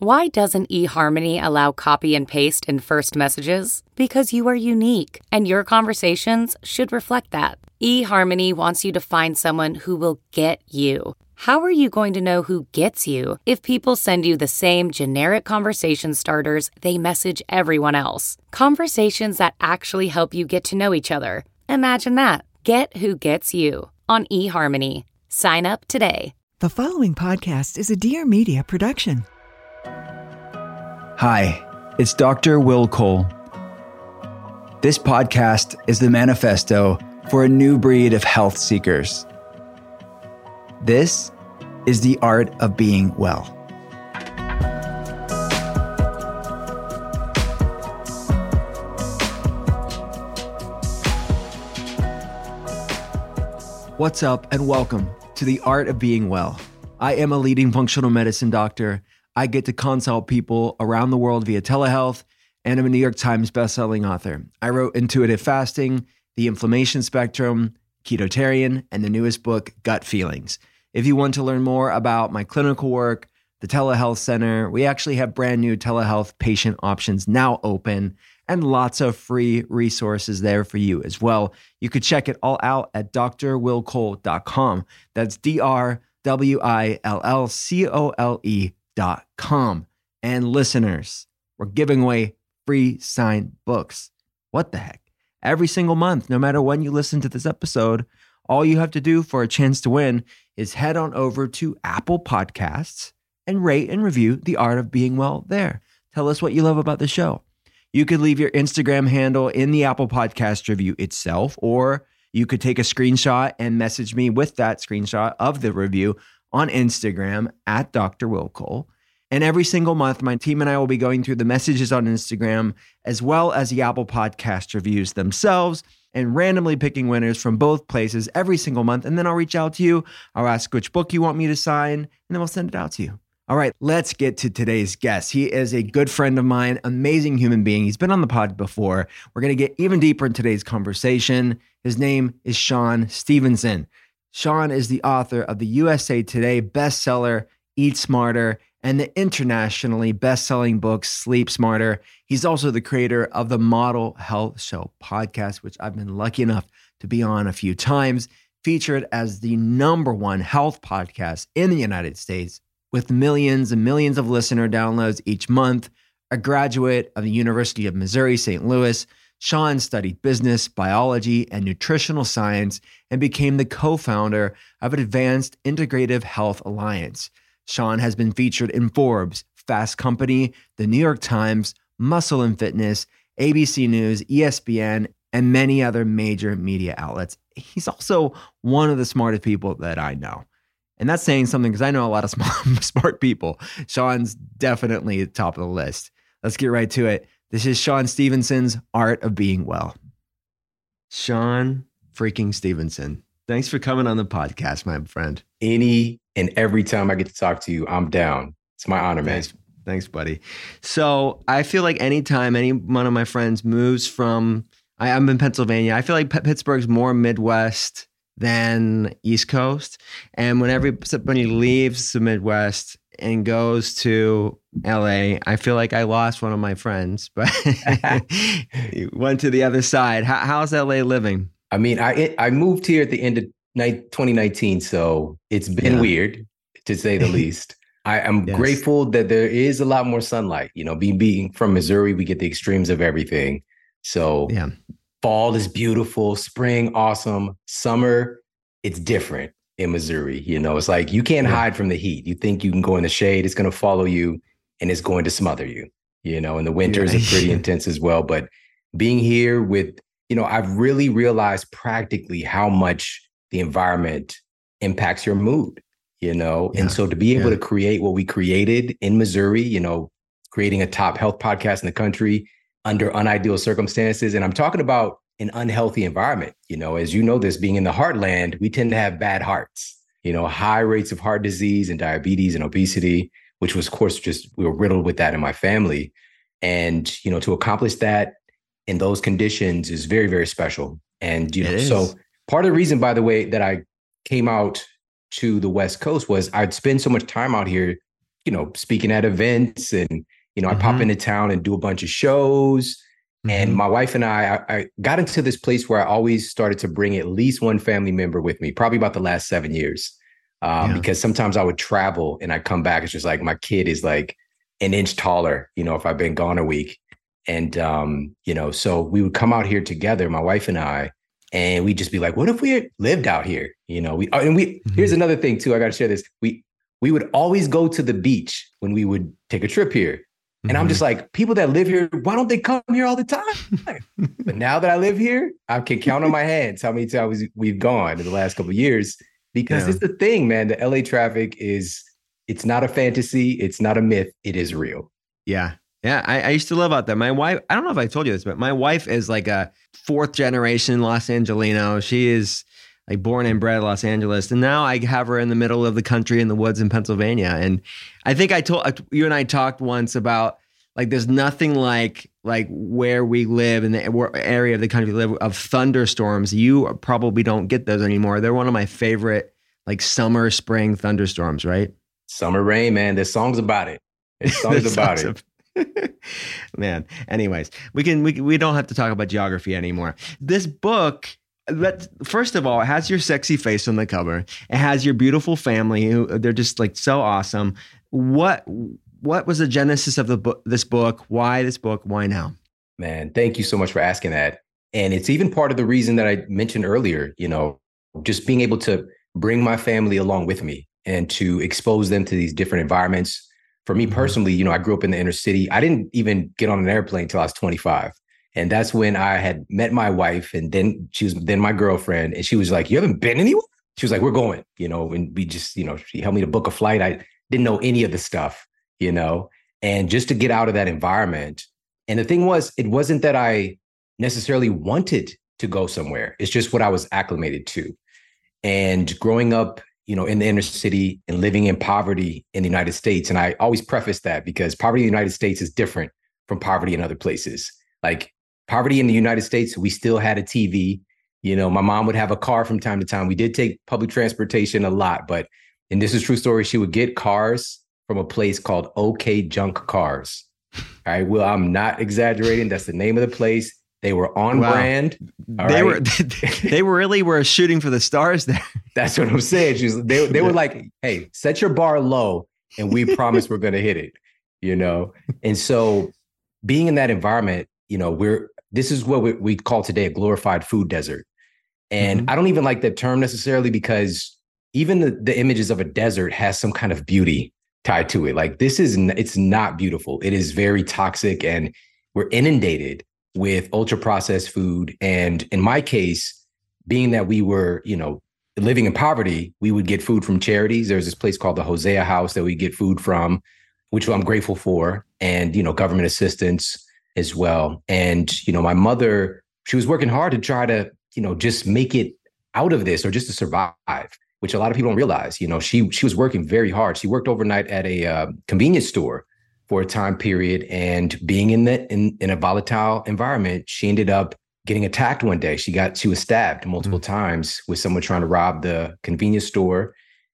Why doesn't eHarmony allow copy and paste in first messages? Because you are unique, and your conversations should reflect that. eHarmony wants you to find someone who will get you. How are you going to know who gets you if people send you the same generic conversation starters they message everyone else? Conversations that actually help you get to know each other. Imagine that. Get who gets you on eHarmony. Sign up today. The following podcast is a Dear Media production. Hi, it's Dr. Will Cole. This podcast is the manifesto for a new breed of health seekers. This is the art of being well. What's up, and welcome to the art of being well. I am a leading functional medicine doctor. I get to consult people around the world via telehealth, and I'm a New York Times bestselling author. I wrote Intuitive Fasting, The Inflammation Spectrum, Ketotarian, and the newest book, Gut Feelings. If you want to learn more about my clinical work, the telehealth center, we actually have brand new telehealth patient options now open and lots of free resources there for you as well. You could check it all out at drwillcole.com. That's D R W I L L C O L E.com. And listeners, we're giving away free signed books. What the heck? Every single month, no matter when you listen to this episode, all you have to do for a chance to win is head on over to Apple Podcasts and rate and review The Art of Being Well there. Tell us what you love about the show. You could leave your Instagram handle in the Apple Podcast review itself, or you could take a screenshot and message me with that screenshot of the review on Instagram at Dr. Will Cole. And every single month, my team and I will be going through the messages on Instagram as well as the Apple Podcast reviews themselves and randomly picking winners from both places every single month. And then I'll reach out to you. I'll ask which book you want me to sign, and then we'll send it out to you. All right, let's get to today's guest. He is a good friend of mine, amazing human being. He's been on the pod before. We're going to get even deeper in today's conversation. His name is Shawn Stevenson. Shawn is the author of the USA Today bestseller, Eat Smarter, and the internationally best-selling book Sleep Smarter. He's also the creator of the Model Health Show podcast, which I've been lucky enough to be on a few times, featured as the number one health podcast in the United States with millions and millions of listener downloads each month. A graduate of the University of Missouri St. Louis, Shawn studied business, biology, and nutritional science and became the co founder of Advanced Integrative Health Alliance. Shawn has been featured in Forbes, Fast Company, The New York Times, Muscle and Fitness, ABC News, ESPN, and many other major media outlets. He's also one of the smartest people that I know. And that's saying something because I know a lot of smart, smart people. Shawn's definitely top of the list. Let's get right to it. This is Shawn Stevenson's Art of Being Well. Shawn freaking Stevenson, thanks for coming on the podcast, my friend. Any and every time I get to talk to you, I'm down. It's my honor, man. Thanks, thanks buddy. So I feel like anytime any one of my friends moves from, I, am in Pennsylvania, I feel like P- Pittsburgh's more Midwest than East Coast. And whenever somebody leaves the Midwest and goes to LA, I feel like I lost one of my friends, but went to the other side. How, how's LA living? I mean, I I moved here at the end of 2019, so it's been yeah. weird to say the least. I am yes. grateful that there is a lot more sunlight. You know, being being from Missouri, we get the extremes of everything. So yeah fall is beautiful, spring awesome, summer it's different in Missouri. You know, it's like you can't yeah. hide from the heat. You think you can go in the shade, it's going to follow you and it's going to smother you. you know, and the winters yeah. are pretty intense as well. But being here with, you know, I've really realized practically how much the environment impacts your mood, you know? Yeah. And so to be able to create what we created in Missouri, you know, creating a top health podcast in the country under unideal circumstances. And I'm talking about an unhealthy environment. You know, as you know, this being in the heartland, we tend to have bad hearts, you know, high rates of heart disease and diabetes and obesity, which was, of course, just we were riddled with that in my family. And, you know, to accomplish that in those conditions is very, very special. And, you know, so part of the reason, by the way, that I came out to the West Coast was I'd spend so much time out here, you know, speaking at events and, you know, I mm-hmm. pop into town and do a bunch of shows. Mm-hmm. And my wife and I, I, I, got into this place where I always started to bring at least one family member with me, probably about the last seven years. Um, yeah. Because sometimes I would travel and I come back, it's just like my kid is like an inch taller, you know, if I've been gone a week. And, um, you know, so we would come out here together, my wife and I, and we'd just be like, what if we lived out here? You know, we, uh, and we, mm-hmm. here's another thing too, I got to share this. We, we would always go to the beach when we would take a trip here. And mm-hmm. I'm just like, people that live here, why don't they come here all the time? but now that I live here, I can count on my hands how many times we've gone in the last couple years because yeah. it's the thing, man. The LA traffic is, it's not a fantasy, it's not a myth, it is real. Yeah. Yeah, I, I, used to live out there. My wife, I don't know if I told you this, but my wife is like a fourth generation Los Angeleno. She is like born and bred Los Angeles, and now I have her in the middle of the country in the woods in Pennsylvania. And I think I told you and I talked once about like there's nothing like like where we live in the area of the country we live of thunderstorms. You probably don't get those anymore. They're one of my favorite like summer spring thunderstorms, right? Summer rain, man. There's songs about it. There's songs about songs it. Of- Man, anyways, we can we we don't have to talk about geography anymore. This book but first of all, it has your sexy face on the cover. It has your beautiful family who they're just like so awesome. What what was the genesis of the book this book? Why this book? Why now? Man, thank you so much for asking that. And it's even part of the reason that I mentioned earlier, you know, just being able to bring my family along with me and to expose them to these different environments for me mm-hmm. personally, you know, I grew up in the inner city. I didn't even get on an airplane until I was 25. And that's when I had met my wife and then she was then my girlfriend. And she was like, You haven't been anywhere? She was like, We're going, you know, and we just, you know, she helped me to book a flight. I didn't know any of the stuff, you know, and just to get out of that environment. And the thing was, it wasn't that I necessarily wanted to go somewhere. It's just what I was acclimated to. And growing up you know, in the inner city and living in poverty in the United States. And I always preface that because poverty in the United States is different from poverty in other places. Like poverty in the United States, we still had a TV. You know, my mom would have a car from time to time. We did take public transportation a lot, but and this is true story, she would get cars from a place called OK Junk Cars. All right. Well, I'm not exaggerating. That's the name of the place. They were on wow. brand. They right? were they were really were shooting for the stars there. That's what I'm saying. She's, they they were like, "Hey, set your bar low, and we promise we're going to hit it." You know, and so being in that environment, you know, we're this is what we, we call today a glorified food desert, and mm-hmm. I don't even like that term necessarily because even the, the images of a desert has some kind of beauty tied to it. Like this is it's not beautiful. It is very toxic, and we're inundated with ultra processed food. And in my case, being that we were, you know, living in poverty, we would get food from charities. There's this place called the Hosea House that we get food from, which I'm grateful for, and you know, government assistance as well. And you know, my mother, she was working hard to try to, you know, just make it out of this or just to survive, which a lot of people don't realize. You know, she she was working very hard. She worked overnight at a uh, convenience store for a time period and being in the in, in a volatile environment she ended up getting attacked one day she got she was stabbed multiple mm-hmm. times with someone trying to rob the convenience store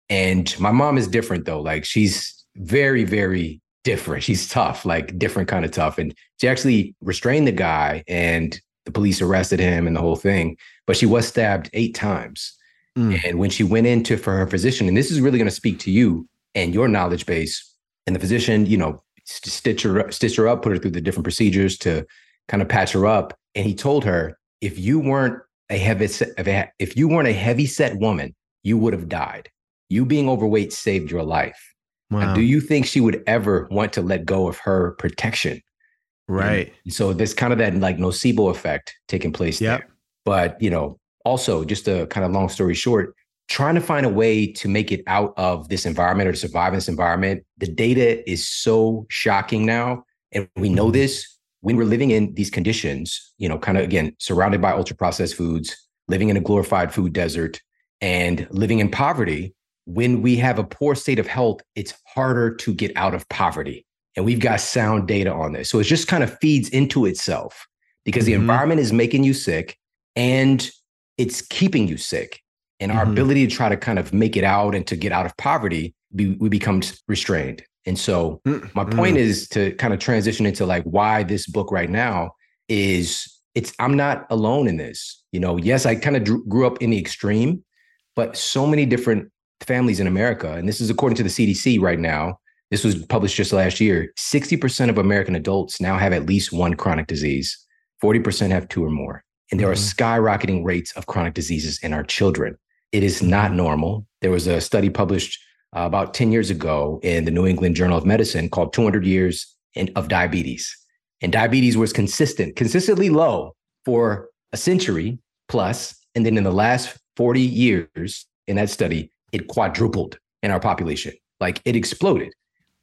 and my mom is different though like she's very very different she's tough like different kind of tough and she actually restrained the guy and the police arrested him and the whole thing but she was stabbed eight times mm. and when she went into for her physician and this is really going to speak to you and your knowledge base and the physician you know stitch her stitch her up, put her through the different procedures to kind of patch her up. And he told her, if you weren't a heavy if you weren't a heavy set woman, you would have died. You being overweight saved your life. Wow. Do you think she would ever want to let go of her protection Right. And so there's kind of that like nocebo effect taking place yep. there. But, you know, also just a kind of long story short, trying to find a way to make it out of this environment or to survive in this environment. The data is so shocking now. And we know mm-hmm. this when we're living in these conditions, you know, kind of again, surrounded by ultra processed foods, living in a glorified food desert, and living in poverty. When we have a poor state of health, it's harder to get out of poverty. And we've got sound data on this. So it just kind of feeds into itself because mm-hmm. the environment is making you sick and it's keeping you sick. And our mm-hmm. ability to try to kind of make it out and to get out of poverty, we, we become restrained. And so mm-hmm. my point is to kind of transition into like why this book right now is it's I'm not alone in this. You know, yes, I kind of drew, grew up in the extreme, but so many different families in America, and this is according to the CDC right now, this was published just last year 60% of American adults now have at least one chronic disease, 40% have two or more. And there mm-hmm. are skyrocketing rates of chronic diseases in our children. It is not normal. There was a study published uh, about 10 years ago in the New England Journal of Medicine called 200 Years in, of Diabetes. And diabetes was consistent, consistently low for a century plus. And then in the last 40 years in that study, it quadrupled in our population. Like it exploded.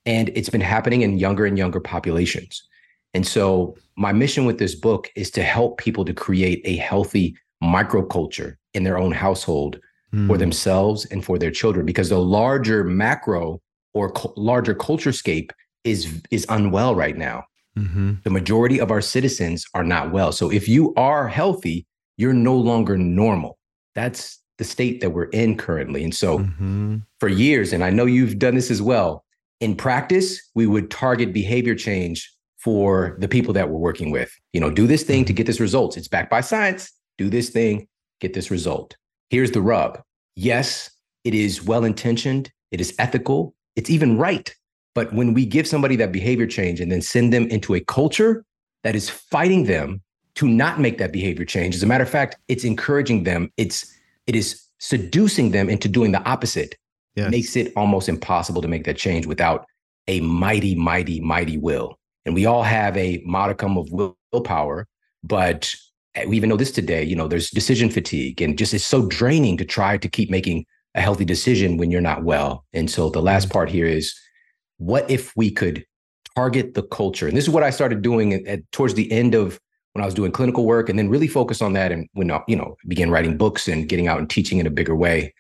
And it's been happening in younger and younger populations. And so, my mission with this book is to help people to create a healthy microculture in their own household mm. for hmm. themselves and for their children, because the larger macro or co- larger culture scape is is unwell right now. Mm-hmm. The majority of our citizens are not well. So if you are healthy, you're no longer normal. That's the state that we're in currently. And so mm-hmm. for years, and I know you've done this as well, in practice, we would target behavior change for the people that we're working with. You know, do this thing to mm-hmm. get this results. It's backed by science. Do this thing, get this result. Here's the rub. Yes, it is well intentioned, it is ethical, it's even right. But when we give somebody that behavior change and then send them into a culture that is fighting them to not make that behavior change, as a matter of fact, it's encouraging them. It's it is seducing them into doing the opposite yes. makes it almost impossible to make that change without a mighty, mighty, mighty will. And we all have a modicum of willpower, but we even know this today, you know, there's decision fatigue and just it's so draining to try to keep making a healthy decision when you're not well. And so the last mm. part here is what if we could target the culture? And this is what I started doing at, at, towards the end of when I was doing clinical work and then really focus on that and when you know began writing books and getting out and teaching in a bigger way.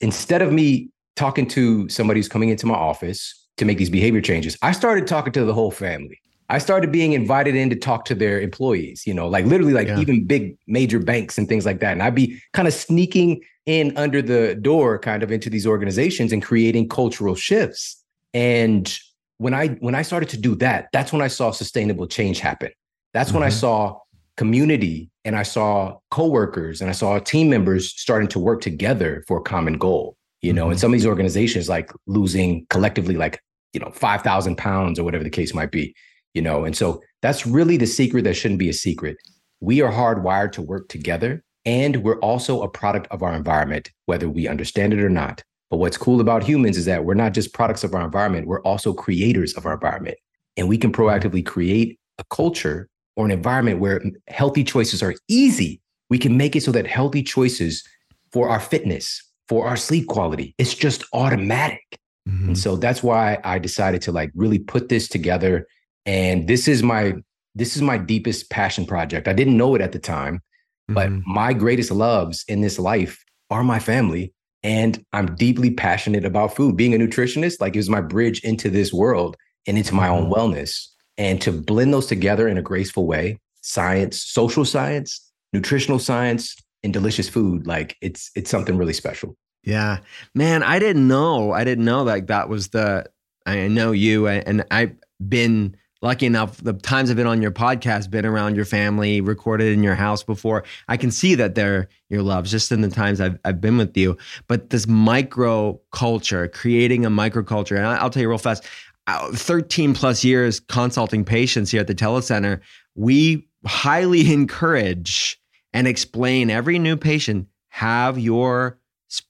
Instead of me talking to somebody who's coming into my office to make these behavior changes, I started talking to the whole family. I started being invited in to talk to their employees, you know, like literally like yeah. even big major banks and things like that. And I'd be kind of sneaking in under the door kind of into these organizations and creating cultural shifts. And when I when I started to do that, that's when I saw sustainable change happen. That's mm-hmm. when I mm-hmm. saw community and I saw coworkers and I saw team members starting to work together for a common goal you know, mm-hmm. and some of these organizations like losing collectively like, you know, 5,000 pounds or whatever the case might be, you know, and so that's really the secret that shouldn't be a secret. We are hardwired to work together and we're also a product of our environment, whether we understand it or not. But what's cool about humans is that we're not just products of our environment, we're also creators of our environment. And we can proactively create a culture or an environment where healthy choices are easy. We can make it so that healthy choices for our fitness, for our sleep quality. It's just automatic. Mm-hmm. And so that's why I decided to like really put this together. And this is my this is my deepest passion project. I didn't know it at the time, but mm-hmm. my greatest loves in this life are my family. And I'm deeply passionate about food. Being a nutritionist, like, it was my bridge into this world and into my own mm-hmm. wellness. And to blend those together in a graceful way science, social science, nutritional science, and delicious food, like it's it's something really special. Yeah, man, I didn't know. I didn't know like that was the. I know you, and I've been lucky enough. The times I've been on your podcast, been around your family, recorded in your house before. I can see that they're your loves just in the times I've I've been with you. But this micro culture, creating a microculture, and I'll tell you real fast. Uh, 13 plus years consulting patients here at the telecenter, we highly encourage and explain every new patient have your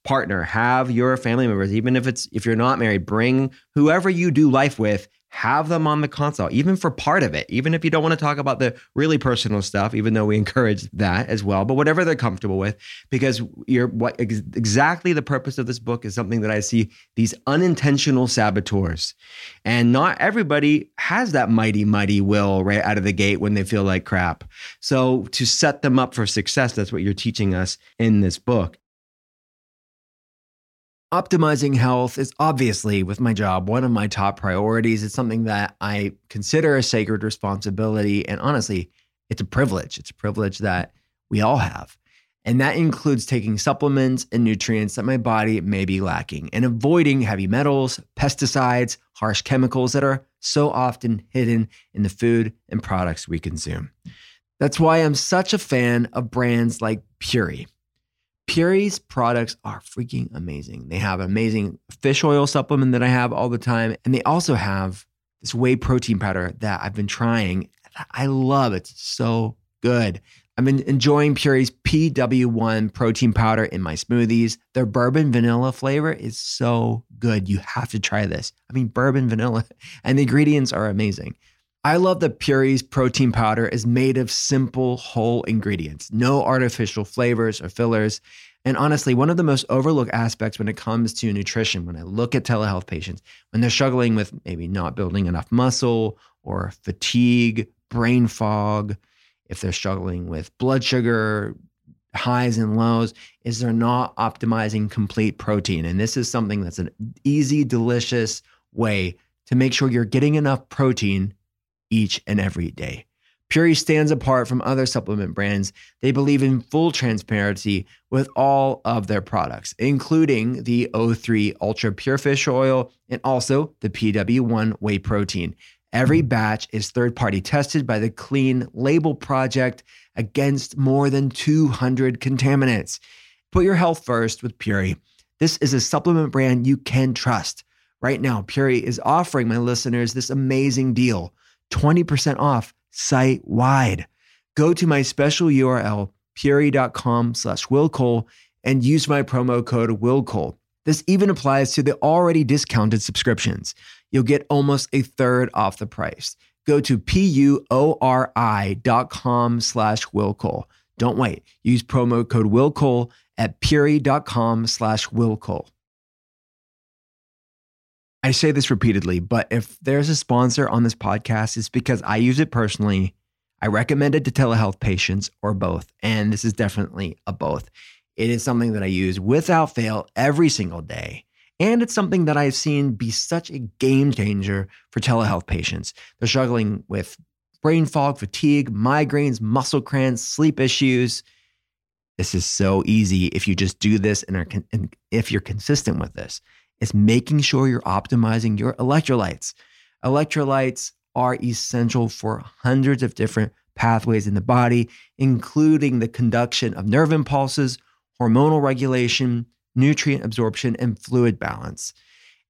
partner, have your family members, even if it's if you're not married, bring whoever you do life with, have them on the console, even for part of it, even if you don't want to talk about the really personal stuff, even though we encourage that as well, but whatever they're comfortable with, because you're what ex- exactly the purpose of this book is something that I see these unintentional saboteurs. And not everybody has that mighty, mighty will right out of the gate when they feel like crap. So to set them up for success, that's what you're teaching us in this book. Optimizing health is obviously, with my job, one of my top priorities. It's something that I consider a sacred responsibility. And honestly, it's a privilege. It's a privilege that we all have. And that includes taking supplements and nutrients that my body may be lacking and avoiding heavy metals, pesticides, harsh chemicals that are so often hidden in the food and products we consume. That's why I'm such a fan of brands like Puori. Puori's products are freaking amazing. They have amazing fish oil supplement that I have all the time. And they also have this whey protein powder that I've been trying. I love it. It's so good. I've been enjoying Puori's PW1 protein powder in my smoothies. Their bourbon vanilla flavor is so good. You have to try this. I mean, bourbon vanilla, and the ingredients are amazing. I love that Puori's protein powder is made of simple whole ingredients, no artificial flavors or fillers. And honestly, one of the most overlooked aspects when it comes to nutrition, when I look at telehealth patients, when they're struggling with maybe not building enough muscle or fatigue, brain fog, if they're struggling with blood sugar highs and lows, is they're not optimizing complete protein. And this is something that's an easy, delicious way to make sure you're getting enough protein each and every day. Puori stands apart from other supplement brands. They believe in full transparency with all of their products, including the O3 Ultra Pure Fish Oil and also the PW1 Whey Protein. Every batch is third party tested by the Clean Label Project against more than 200 contaminants. Put your health first with Puori. This is a supplement brand you can trust. Right now, Puori is offering my listeners this amazing deal 20% off site wide. Go to my special URL, puori.com slash willcole, and use my promo code willcole. This even applies to the already discounted subscriptions. You'll get almost a third off the price. Go to P-U-O-R-I dot com slash willcole. Don't wait. Use promo code willcole at puori.com slash willcole. I say this repeatedly, but if there's a sponsor on this podcast, it's because I use it personally. I recommend it to telehealth patients or both. And this is definitely a both. It is something that I use without fail every single day. And it's something that I've seen be such a game changer for telehealth patients. They're struggling with brain fog, fatigue, migraines, muscle cramps, sleep issues. This is so easy if you just do this and, are, and if you're consistent with this is making sure you're optimizing your electrolytes. Electrolytes are essential for hundreds of different pathways in the body, including the conduction of nerve impulses, hormonal regulation, nutrient absorption, and fluid balance.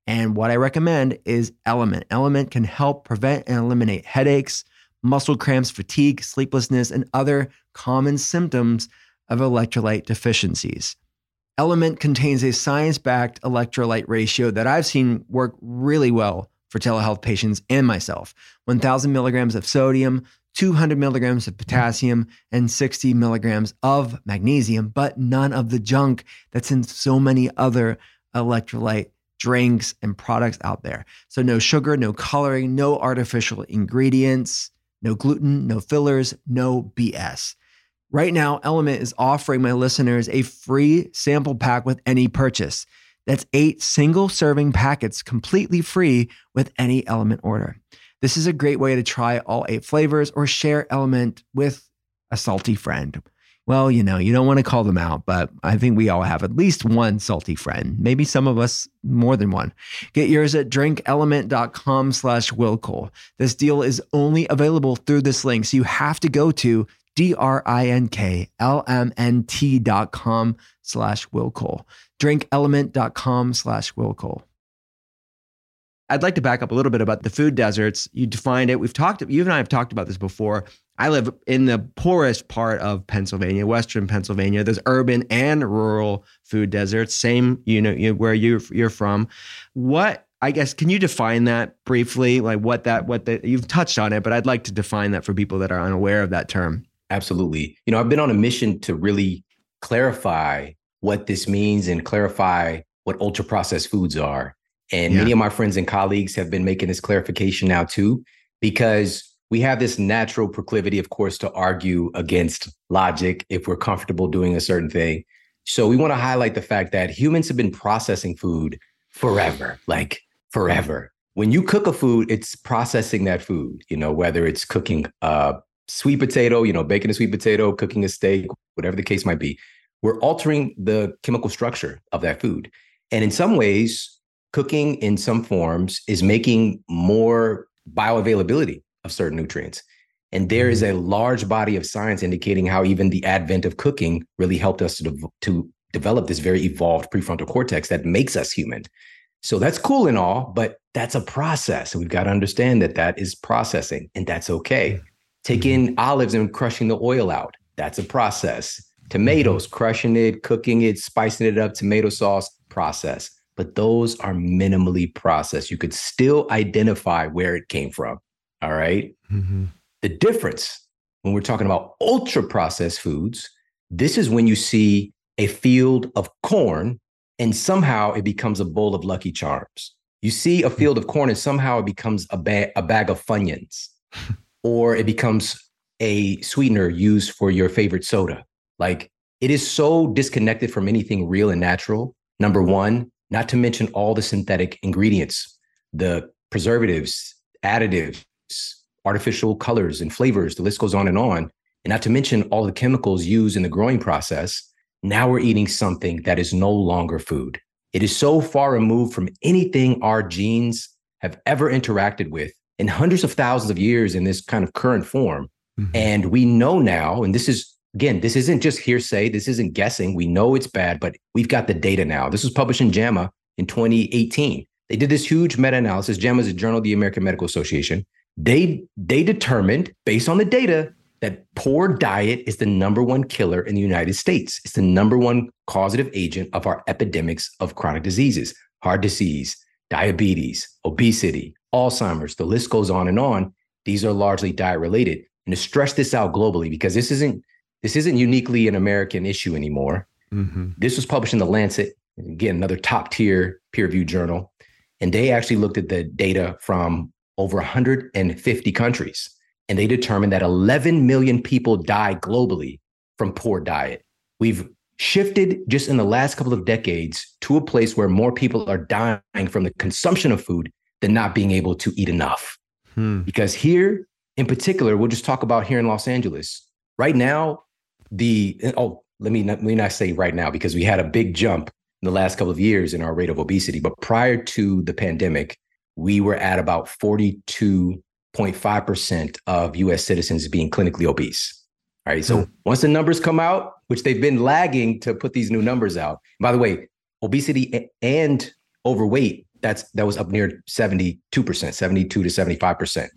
And what I recommend is Element. Element can help prevent and eliminate headaches, muscle cramps, fatigue, sleeplessness, and other common symptoms of electrolyte deficiencies. Element contains a science backed electrolyte ratio that I've seen work really well for telehealth patients and myself 1,000 milligrams of sodium, 200 milligrams of potassium, and 60 milligrams of magnesium, but none of the junk that's in so many other electrolyte drinks and products out there. So, no sugar, no coloring, no artificial ingredients, no gluten, no fillers, no BS. Right now, Element is offering my listeners a free sample pack with any purchase. That's eight single serving packets completely free with any Element order. This is a great way to try all eight flavors or share Element with a salty friend. Well, you know, you don't want to call them out, but I think we all have at least one salty friend. Maybe some of us more than one. Get yours at drinkelement.com slash willcole. This deal is only available through this link, so you have to go to D-R-I-N-K-L-M-N-T dot com slash Will Cole. Drinkelement.com slash Will Cole. I'd like to back up a little bit about the food deserts. You defined it. We've talked, you and I have talked about this before. I live in the poorest part of Pennsylvania, Western Pennsylvania. There's urban and rural food deserts, same, you know, where you're, you're from. What I guess can you define that briefly? Like what that what the you've touched on it, but I'd like to define that for people that are unaware of that term. Absolutely. You know, I've been on a mission to really clarify what this means and clarify what ultra processed foods are. And yeah. many of my friends and colleagues have been making this clarification now too, because we have this natural proclivity, of course, to argue against logic if we're comfortable doing a certain thing. So we want to highlight the fact that humans have been processing food forever, like forever. When you cook a food, it's processing that food, you know, whether it's cooking a sweet potato, you know, baking a sweet potato, cooking a steak, whatever the case might be. We're altering the chemical structure of that food. And in some ways, cooking in some forms is making more bioavailability of certain nutrients. And there is mm-hmm. a large body of science indicating how even the advent of cooking really helped us to, de- to develop this very evolved prefrontal cortex that makes us human. So that's cool and all, but that's a process. And we've got to understand that that is processing and that's okay. Taking olives and crushing the oil out, that's a process. Tomatoes, crushing it, cooking it, spicing it up, tomato sauce, process. But those are minimally processed. You could still identify where it came from. All right? mm-hmm. The difference when we're talking about ultra processed foods, this is when you see a field of corn and somehow it becomes a bowl of Lucky Charms. You see a field of corn and somehow it becomes a, ba- a bag of Funyuns, or it becomes a sweetener used for your favorite soda. Like it is so disconnected from anything real and natural. Number mm-hmm. one, not to mention all the synthetic ingredients, the preservatives, additives, artificial colors and flavors. The list goes on and on. And not to mention all the chemicals used in the growing process. Now we're eating something that is no longer food. It is so far removed from anything our genes have ever interacted with in hundreds of thousands of years in this kind of current form. Mm-hmm. And we know now, and this is again, this isn't just hearsay, this isn't guessing. We know it's bad, but we've got the data now. This was published in JAMA in 2018. They did this huge meta-analysis. JAMA is a journal of the American Medical Association they they determined based on the data that poor diet is the number one killer in the United States. It's the number one causative agent of our epidemics of chronic diseases, heart disease, diabetes, obesity, Alzheimer's. The list goes on and on. These are largely diet related. And to stress this out globally, because this isn't this isn't uniquely an American issue anymore. Mm-hmm. This was published in the Lancet, again, another top tier peer reviewed journal. And they actually looked at the data from over 150 countries. And they determined that 11 million people die globally from poor diet. We've shifted just in the last couple of decades to a place where more people are dying from the consumption of food than not being able to eat enough. Hmm. Because here, in particular, we'll just talk about here in Los Angeles. Right now, the oh, let me not, let me not say right now because we had a big jump in the last couple of years in our rate of obesity. But prior to the pandemic, we were at about 42.5% of US citizens being clinically obese. All right. So mm. once the numbers come out, which they've been lagging to put these new numbers out. By the way, obesity and overweight, that's that was up near 72%, 72 to 75%.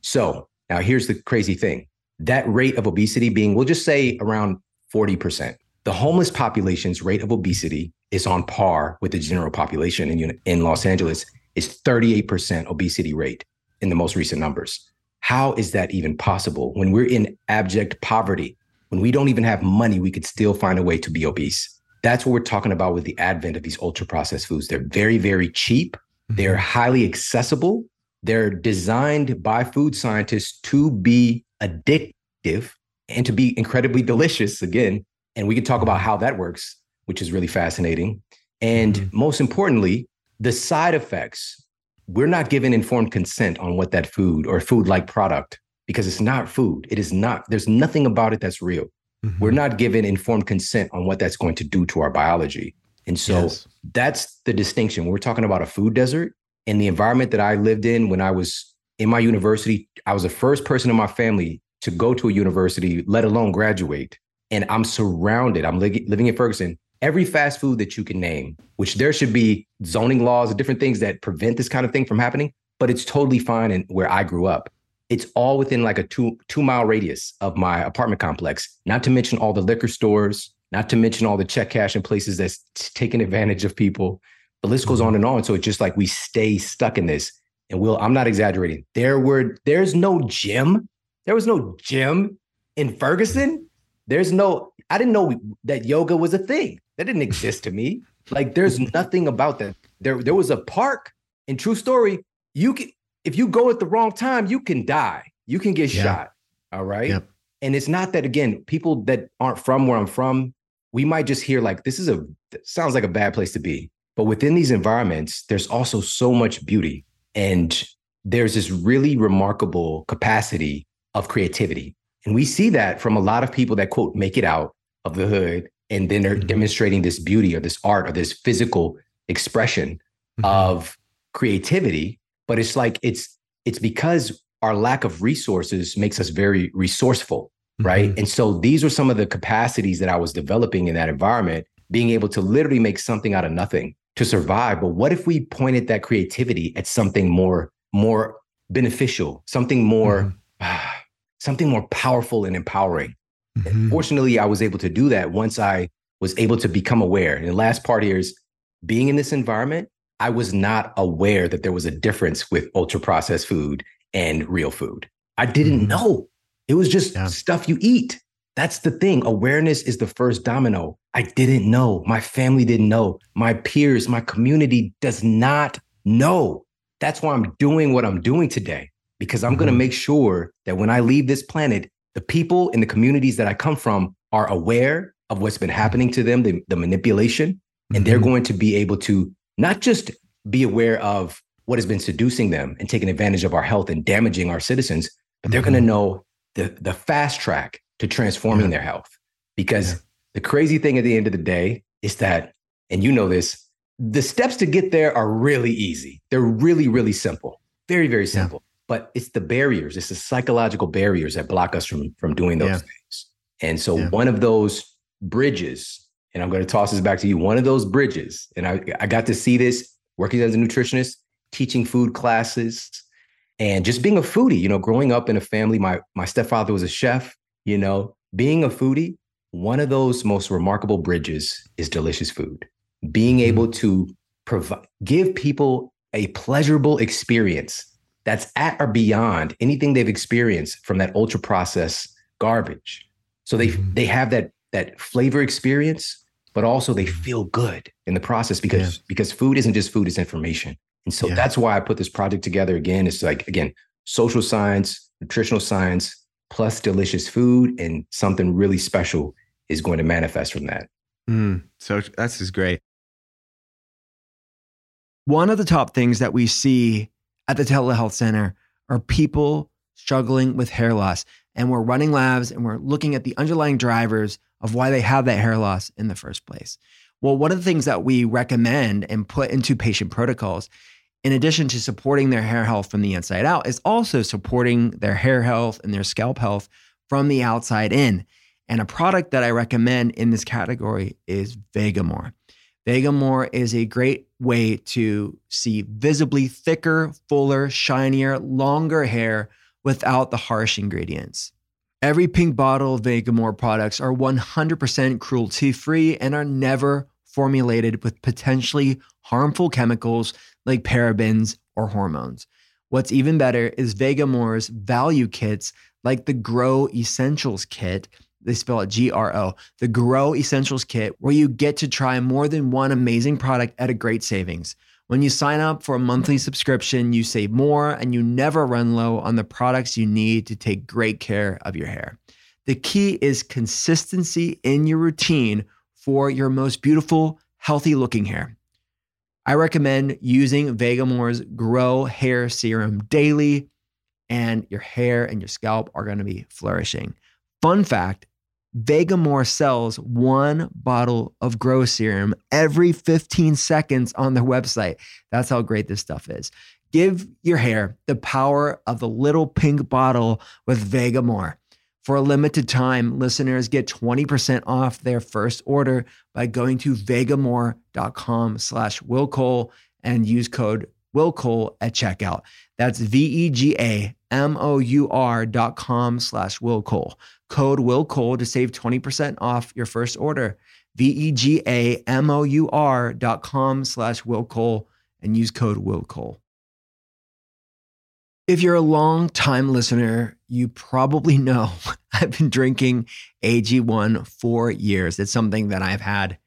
So now here's the crazy thing. That rate of obesity being, we'll just say around 40%. The homeless population's rate of obesity is on par with the general population in, in Los Angeles is 38% obesity rate in the most recent numbers. How is that even possible when we're in abject poverty? When we don't even have money, we could still find a way to be obese. That's what we're talking about with the advent of these ultra processed foods. They're very, very cheap. Mm-hmm. They're highly accessible. They're designed by food scientists to be addictive and to be incredibly delicious again. And we can talk about how that works, which is really fascinating. And mm-hmm. most importantly, the side effects, we're not given informed consent on what that food or food like product, because it's not food. It is not, there's nothing about it that's real. Mm-hmm. We're not given informed consent on what that's going to do to our biology. And so yes. that's the distinction. We're talking about a food desert and the environment that I lived in when I was in my university, I was the first person in my family to go to a university, let alone graduate. And I'm surrounded, I'm li- living in Ferguson every fast food that you can name, which there should be zoning laws and different things that prevent this kind of thing from happening, but it's totally fine in where I grew up. It's all within like a two two mile radius of my apartment complex. Not to mention all the liquor stores, not to mention all the check cash in places that's taking advantage of people. The list goes mm-hmm. on and on. So it's just like we stay stuck in this. And Will, I'm not exaggerating. There were there's no gym. There was no gym in Ferguson. There's no, I didn't know that yoga was a thing. That didn't exist to me. Like there's nothing about that. There, there was a park in True Story. You can, if you go at the wrong time, you can die. You can get yeah. shot. All right. Yep. And it's not that again, people that aren't from where I'm from, we might just hear like this is a sounds like a bad place to be. But within these environments, there's also so much beauty. And there's this really remarkable capacity of creativity. And we see that from a lot of people that quote make it out of the hood and then they're mm-hmm. demonstrating this beauty or this art or this physical expression mm-hmm. of creativity but it's like it's it's because our lack of resources makes us very resourceful right mm-hmm. and so these are some of the capacities that i was developing in that environment being able to literally make something out of nothing to survive but what if we pointed that creativity at something more more beneficial something more mm-hmm. something more powerful and empowering mm-hmm. fortunately i was able to do that once i was able to become aware and the last part here is being in this environment I was not aware that there was a difference with ultra processed food and real food. I didn't mm-hmm. know. It was just yeah. stuff you eat. That's the thing. Awareness is the first domino. I didn't know. My family didn't know. My peers, my community does not know. That's why I'm doing what I'm doing today, because I'm mm-hmm. going to make sure that when I leave this planet, the people in the communities that I come from are aware of what's been happening to them, the, the manipulation, mm-hmm. and they're mm-hmm. going to be able to not just be aware of what has been seducing them and taking advantage of our health and damaging our citizens, but they're mm-hmm. going to know the, the fast track to transforming yeah. their health. Because yeah. the crazy thing at the end of the day is that, and you know this, the steps to get there are really easy. They're really, really simple. Very, very simple. Yeah. But it's the barriers, it's the psychological barriers that block us from, from doing those things. And so one of those bridges and I'm going to toss this back to you. One of those bridges, and I, I got to see this working as a nutritionist, teaching food classes, and just being a foodie. You know, growing up in a family, my my stepfather was a chef. You know, being a foodie, one of those most remarkable bridges is delicious food. Being mm-hmm. able to provide, give people a pleasurable experience that's at or beyond anything they've experienced from that ultra processed garbage. So they mm-hmm. they have that that flavor experience, but also they feel good in the process because yeah. because food isn't just food, it's information. And so yeah. that's why I put this project together again. It's like again, social science, nutritional science, plus delicious food, and something really special is going to manifest from that. Mm, so that's just great. One of the top things that we see at the telehealth center are people struggling with hair loss. And we're running labs and we're looking at the underlying drivers of why they have that hair loss in the first place. Well, one of the things that we recommend and put into patient protocols, in addition to supporting their hair health from the inside out, is also supporting their hair health and their scalp health from the outside in. And a product that I recommend in this category is Vegamour. Vegamour is a great way to see visibly thicker, fuller, shinier, longer hair without the harsh ingredients. Every pink bottle of Vegamour products are 100% cruelty free and are never formulated with potentially harmful chemicals like parabens or hormones. What's even better is Vegamour's value kits like the Grow Essentials kit. They spell it G R O, the Grow Essentials kit, where you get to try more than one amazing product at a great savings. When you sign up for a monthly subscription, you save more and you never run low on the products you need to take great care of your hair. The key is consistency in your routine for your most beautiful, healthy looking hair. I recommend using Vegamour's Grow Hair Serum daily, and your hair and your scalp are going to be flourishing. Fun fact Vegamour sells one bottle of Grow Serum every 15 seconds on their website. That's how great this stuff is. Give your hair the power of the little pink bottle with Vegamour. For a limited time, listeners get 20% off their first order by going to vegamour.com slash willcole and use code willcole at checkout. That's V-E-G-A-M-O-U-R dot com slash willcole. Code willcole to save 20% off your first order. V-E-G-A-M-O-U-R dot com slash Will Cole and use code Will Cole. If you're a long time listener, you probably know I've been drinking AG1 for years. It's something that I've had,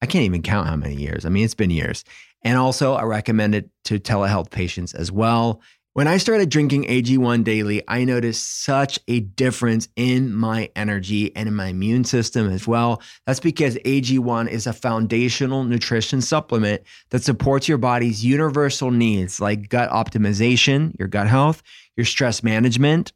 I can't even count how many years. I mean, it's been years. And also, I recommend it to telehealth patients as well. When I started drinking AG1 daily, I noticed such a difference in my energy and in my immune system as well. That's because AG1 is a foundational nutrition supplement that supports your body's universal needs like gut optimization, your gut health, your stress management.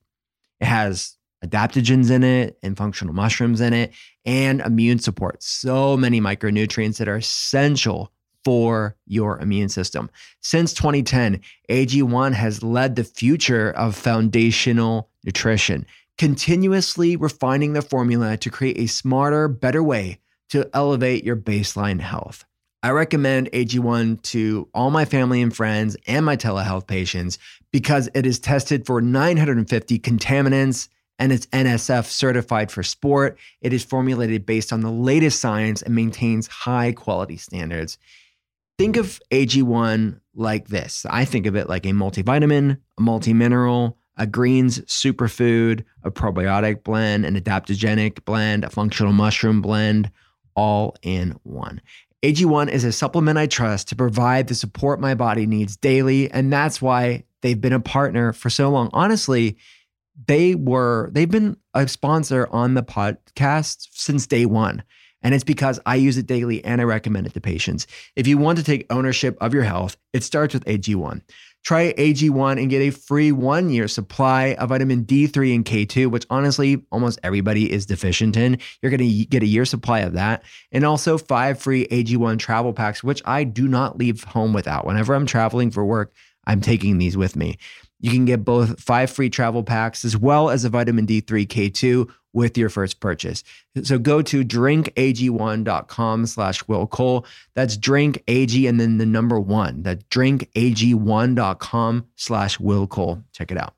It has adaptogens in it and functional mushrooms in it and immune support. So many micronutrients that are essential for your immune system. Since 2010, AG1 has led the future of foundational nutrition, continuously refining the formula to create a smarter, better way to elevate your baseline health. I recommend AG1 to all my family and friends and my telehealth patients because it is tested for 950 contaminants and it's NSF certified for sport. It is formulated based on the latest science and maintains high quality standards. Think of AG1 like this. I think of it like a multivitamin, a multimineral, a greens superfood, a probiotic blend, an adaptogenic blend, a functional mushroom blend, all in one. AG1 is a supplement I trust to provide the support my body needs daily. And that's why they've been a partner for so long. Honestly, they were, they've been a sponsor on the podcast since day one. And it's because I use it daily and I recommend it to patients. If you want to take ownership of your health, it starts with AG1. Try AG1 and get a free one year supply of vitamin D3 and K2, which honestly almost everybody is deficient in. You're going to get a year supply of that. And also five free AG1 travel packs, which I do not leave home without. Whenever I'm traveling for work, I'm taking these with me. You can get both five free travel packs as well as a vitamin D3 K2 with your first purchase. So go to drinkag1.com slash Will Cole. That's drink AG and then the number one. That drinkag1.com slash Will Cole. Check it out.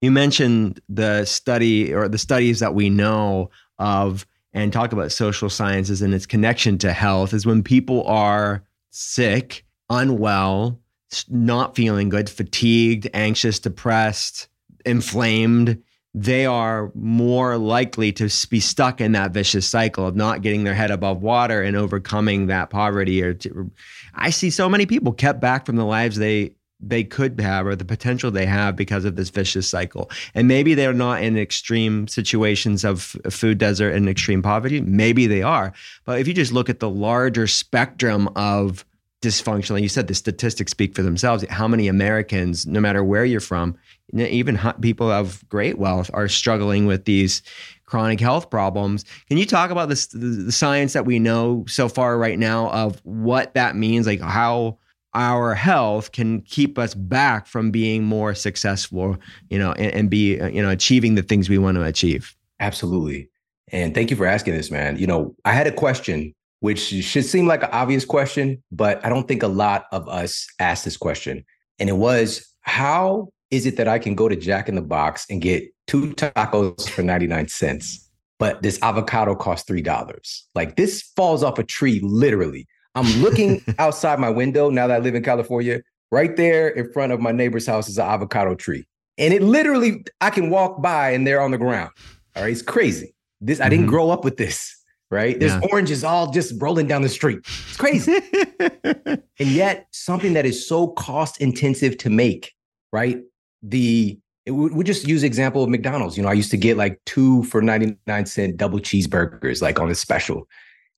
You mentioned the study or the studies that we know of and talk about social sciences and its connection to health is when people are sick, unwell, not feeling good, fatigued, anxious, depressed, inflamed, they are more likely to be stuck in that vicious cycle of not getting their head above water and overcoming that poverty or to, I see so many people kept back from the lives they they could have or the potential they have because of this vicious cycle. And maybe they're not in extreme situations of food desert and extreme poverty. Maybe they are. But if you just look at the larger spectrum of dysfunction, like you said, the statistics speak for themselves. How many Americans, no matter where you're from, even people of great wealth are struggling with these chronic health problems. Can you talk about this, the science that we know so far right now of what that means, like how our health can keep us back from being more successful, you know, and, and be, you know, achieving the things we want to achieve? Absolutely. And thank you for asking this, man. You know, I had a question which should seem like an obvious question, but I don't think a lot of us ask this question. And it was, how is it that I can go to Jack in the Box and get two tacos for 99 cents, but this avocado costs $3? Like this falls off a tree, literally. I'm looking outside my window now that I live in California. Right there in front of my neighbor's house is an avocado tree. And it literally, I can walk by and they're on the ground. All right. It's crazy. This, mm-hmm. I didn't mm-hmm. grow up with this, right? There's yeah. oranges all just rolling down the street. It's crazy. and yet, something that is so cost intensive to make, right? The we just use example of McDonald's. You know, I used to get like two for 99 cent double cheeseburgers, like on a special.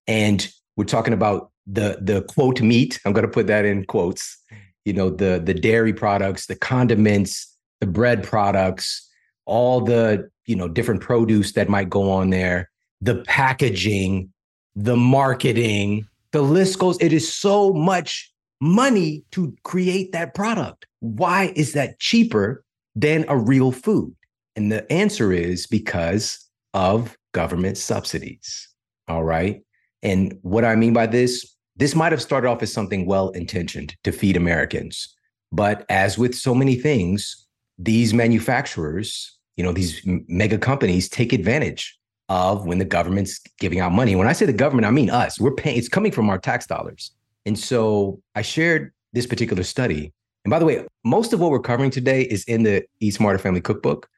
And we're talking about the the quote meat. I'm gonna put that in quotes, you know, the the dairy products, the condiments, the bread products, all the you know different produce that might go on there, the packaging, the marketing, the list goes. It is so much money to create that product. Why is that cheaper than a real food? And the answer is because of government subsidies. All right. And what I mean by this, this might have started off as something well intentioned to feed Americans. But as with so many things, these manufacturers, you know, these mega companies take advantage of when the government's giving out money. When I say the government, I mean us. We're paying, it's coming from our tax dollars. And so I shared this particular study. And by the way, most of what we're covering today is in the Eat Smarter Family Cookbook.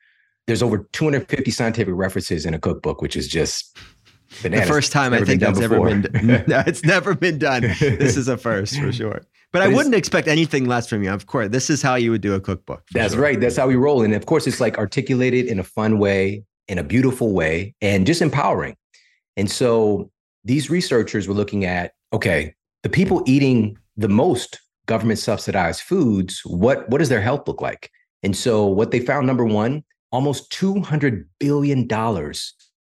There's over 250 scientific references in a cookbook, which is just bananas. The first time I think that's ever been. no, it's never been done. This is a first for sure. But, but I wouldn't expect anything less from you. Of course, this is how you would do a cookbook. That's sure. right. That's how we roll. And of course, it's like articulated in a fun way, in a beautiful way, and just empowering. And so these researchers were looking at okay, the people eating the most government subsidized foods, what, what does their health look like? And so what they found, number one, almost $200 billion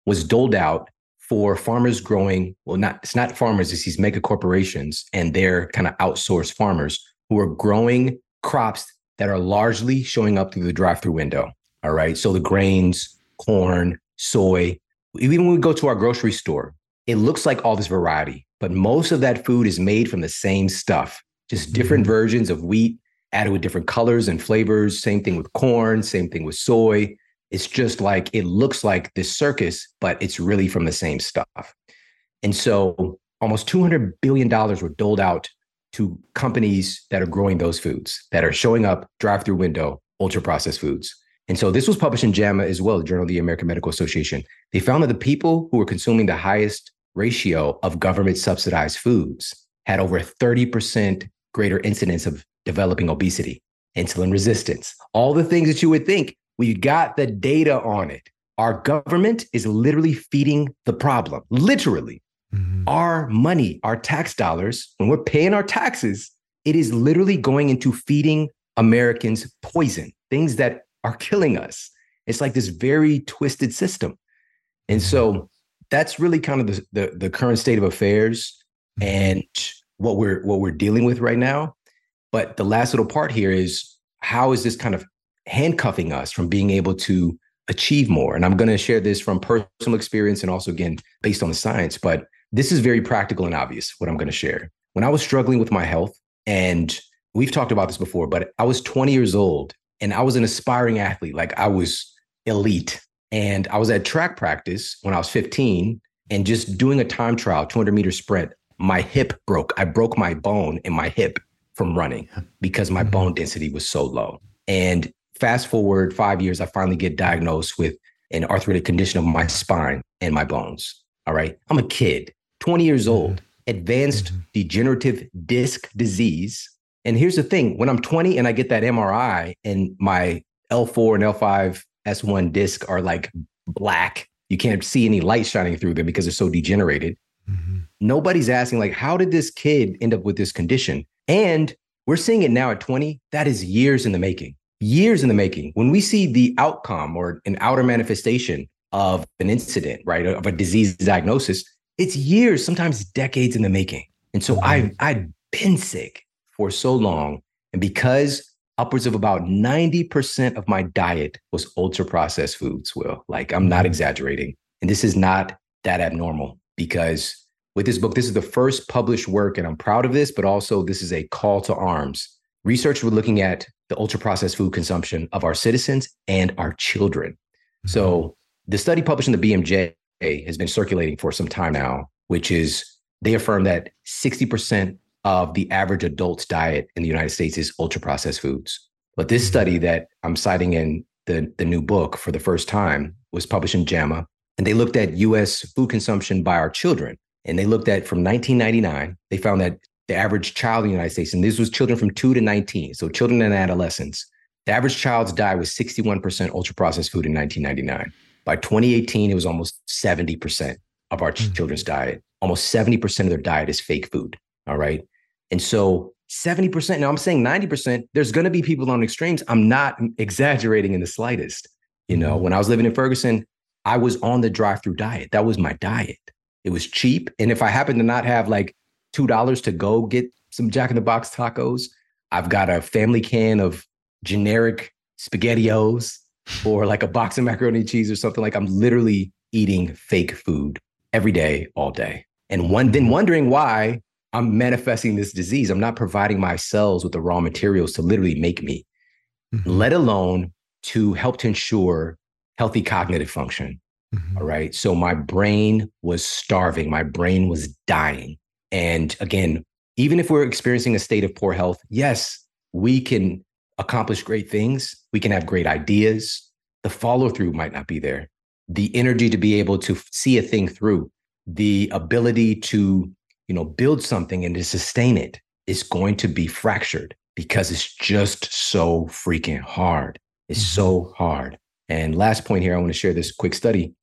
was doled out for farmers growing, well, not it's not farmers, it's these mega corporations and their kind of outsourced farmers who are growing crops that are largely showing up through the drive-through window. All right. So the grains, corn, soy, even when we go to our grocery store, it looks like all this variety, but most of that food is made from the same stuff, just different mm-hmm. versions of wheat added with different colors and flavors. Same thing with corn, same thing with soy. It's just like it looks like this circus, but it's really from the same stuff. And so almost $200 billion were doled out to companies that are growing those foods, that are showing up drive through window, ultra processed foods. And so this was published in JAMA as well, the Journal of the American Medical Association. They found that the people who were consuming the highest ratio of government subsidized foods had over 30% greater incidence of developing obesity, insulin resistance, all the things that you would think we got the data on it. Our government is literally feeding the problem, literally. Mm-hmm. Our money, our tax dollars, when we're paying our taxes, it is literally going into feeding Americans poison, things that are killing us. It's like this very twisted system. And so mm-hmm. that's really kind of the, the, the current state of affairs mm-hmm. and what we're what we're dealing with right now. But the last little part here is how is this kind of handcuffing us from being able to achieve more. And I'm going to share this from personal experience and also, again, based on the science. But this is very practical and obvious what I'm going to share. When I was struggling with my health, and we've talked about this before, but I was 20 years old and I was an aspiring athlete. Like I was elite. And I was at track practice when I was 15 and just doing a time trial, 200 meter sprint. My hip broke. I broke my bone in my hip from running because my mm-hmm. bone density was so low. And fast forward five years, I finally get diagnosed with an arthritic condition of my spine and my bones. All right. I'm a kid, 20 years mm-hmm. old, advanced mm-hmm. degenerative disc disease. And here's the thing when I'm 20 and I get that MRI and my L4 and L5 S1 disc are like black, you can't see any light shining through them because they're so degenerated. Mm-hmm. Nobody's asking, like, how did this kid end up with this condition? And we're seeing it now at 20. That is years in the making years in the making. When we see the outcome or an outer manifestation of an incident, right, of a disease diagnosis, it's years, sometimes decades in the making. And so I mm-hmm. I'd been sick for so long, and because upwards of about 90% of my diet was ultra processed foods, Will, like I'm not mm-hmm. exaggerating. And this is not that abnormal because with this book, this is the first published work, and I'm proud of this, but also this is a call to arms. Research we're looking at the ultra processed food consumption of our citizens and our children. Mm-hmm. So the study published in the BMJ has been circulating for some time now, which is they affirm that 60% of the average adult's diet in the United States is ultra processed foods. But this study mm-hmm. that I'm citing in the, the new book for the first time was published in JAMA, and they looked at US food consumption by our children. And they looked at from 1999, they found that the average child in the United States, and this was children from two to 19, so children and adolescents, the average child's diet was 61% ultra processed food in 1999. By 2018, it was almost 70% of our mm-hmm. children's diet. Almost 70% of their diet is fake food. All right. And so 70%, now I'm saying 90%, there's going to be people on extremes. I'm not exaggerating in the slightest. You know, mm-hmm. when I was living in Ferguson, I was on the drive through diet. That was my diet. It was cheap. And if I happen to not have like $2 to go get some Jack in the Box tacos. I've got a family can of generic SpaghettiOs or like a box of macaroni and cheese or something. Like I'm literally eating fake food every day, all day. And one then wondering why I'm manifesting this disease. I'm not providing my cells with the raw materials to literally make me, mm-hmm. let alone to help to ensure healthy cognitive function. Mm-hmm. All right. So my brain was starving, my brain was dying. And again, even if we're experiencing a state of poor health, yes, we can accomplish great things. We can have great ideas. The follow through might not be there. The energy to be able to see a thing through, the ability to, you know, build something and to sustain it is going to be fractured because it's just so freaking hard. It's mm-hmm. so hard. And last point here, I want to share this quick study.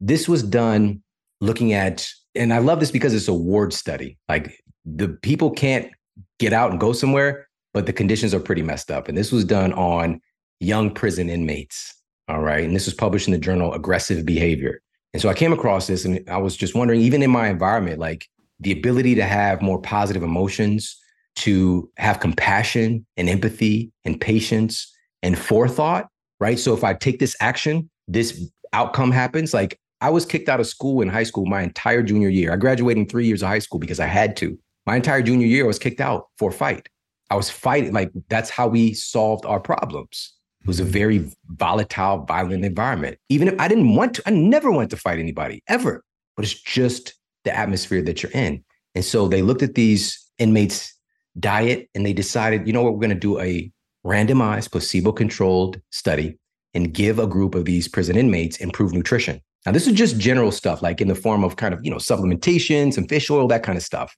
This was done looking at, and I love this because it's a ward study. Like the people can't get out and go somewhere, but the conditions are pretty messed up. And this was done on young prison inmates. All right. And this was published in the journal Aggressive Behavior. And so I came across this and I was just wondering, even in my environment, like the ability to have more positive emotions, to have compassion and empathy and patience and forethought, right? So if I take this action, this outcome happens. Like I was kicked out of school in high school my entire junior year. I graduated in three years of high school because I had to. My entire junior year, I was kicked out for a fight. I was fighting. Like that's how we solved our problems. It was a mm-hmm. very volatile, violent environment. Even if I didn't want to, I never wanted to fight anybody ever. But it's just the atmosphere that you're in. And so they looked at these inmates diet and they decided, you know what, we're going to do a randomized placebo controlled study and give a group of these prison inmates improved nutrition. Now, this is just general stuff, like in the form of kind of, you know, supplementation, some fish oil, that kind of stuff,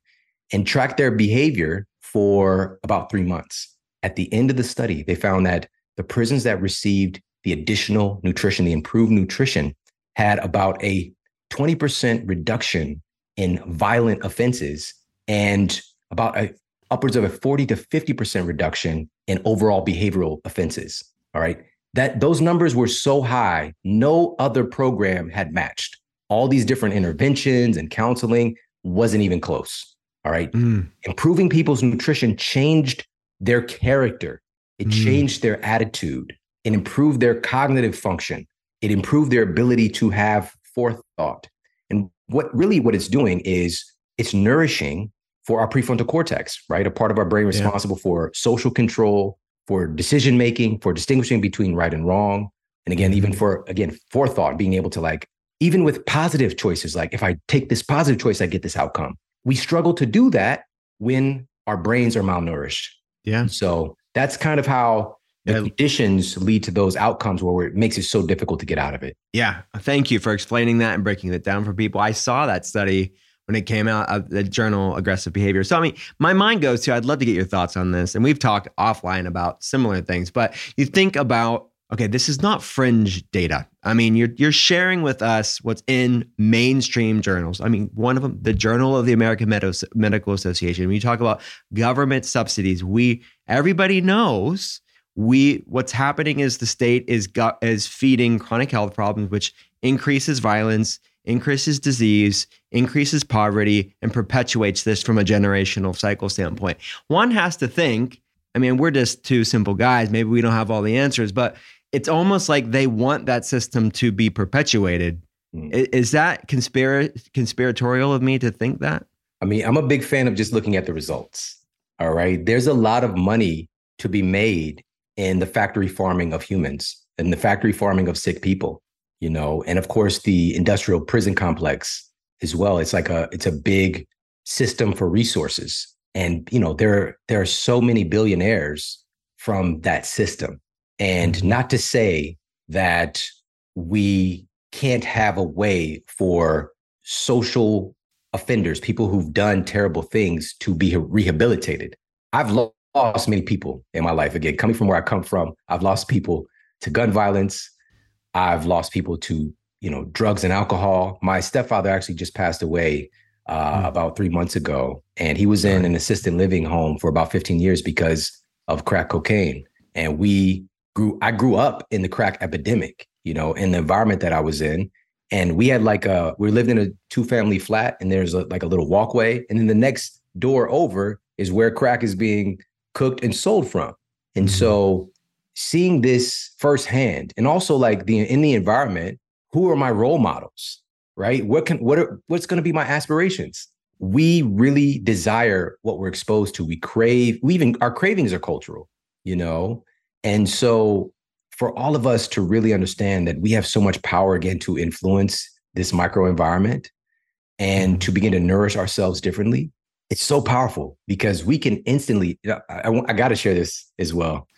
and track their behavior for about three months. At the end of the study, they found that the prisons that received the additional nutrition, the improved nutrition, had about a 20% reduction in violent offenses and about a upwards of a 40 to 50% reduction in overall behavioral offenses. All right. That those numbers were so high, no other program had matched. All these different interventions and counseling wasn't even close. All right. Mm. Improving people's nutrition changed their character, it mm. changed their attitude, it improved their cognitive function, it improved their ability to have forethought. And what really what it's doing is it's nourishing for our prefrontal cortex, right? A part of our brain responsible yeah. for social control, for decision making, for distinguishing between right and wrong. And again, even mm-hmm. for, again, forethought, being able to like, even with positive choices, like if I take this positive choice, I get this outcome. We struggle to do that when our brains are malnourished. Yeah. So that's kind of how the yeah. conditions lead to those outcomes where it makes it so difficult to get out of it. Yeah. Thank you for explaining that and breaking it down for people. I saw that study when it came out of the journal aggressive behavior. So i mean my mind goes to i'd love to get your thoughts on this and we've talked offline about similar things but you think about okay this is not fringe data. I mean you're you're sharing with us what's in mainstream journals. I mean one of them the journal of the american medical association. When you talk about government subsidies we everybody knows we what's happening is the state is got is feeding chronic health problems which increases violence increases disease, increases poverty, and perpetuates this from a generational cycle standpoint. One has to think, I mean, we're just two simple guys. Maybe we don't have all the answers, but it's almost like they want that system to be perpetuated. Mm. Is that conspira- conspiratorial of me to think that? I mean, I'm a big fan of just looking at the results. All right. There's a lot of money to be made in the factory farming of humans and the factory farming of sick people you know, and of course the industrial prison complex as well. It's like a it's a big system for resources. And you know, there there are so many billionaires from that system. And mm-hmm. not to say that we can't have a way for social offenders, people who've done terrible things to be rehabilitated. I've lost many people in my life. Again, coming from where I come from, I've lost people to gun violence, I've lost people to, you know, drugs and alcohol. My stepfather actually just passed away uh, mm. about three months ago, and he was in an assisted living home for about 15 years because of crack cocaine. And we grew, I grew up in the crack epidemic, you know, in the environment that I was in. And we had like a, we lived in a two family flat, and there's a, like a little walkway. And then the next door over is where crack is being cooked and sold from. And mm-hmm. so seeing this firsthand and also like the in the environment who are my role models right what can what are what's going to be my aspirations we really desire what we're exposed to we crave we even our cravings are cultural you know and so for all of us to really understand that we have so much power again to influence this microenvironment and to begin to nourish ourselves differently, it's so powerful because we can instantly. I, I, I got to share this as well.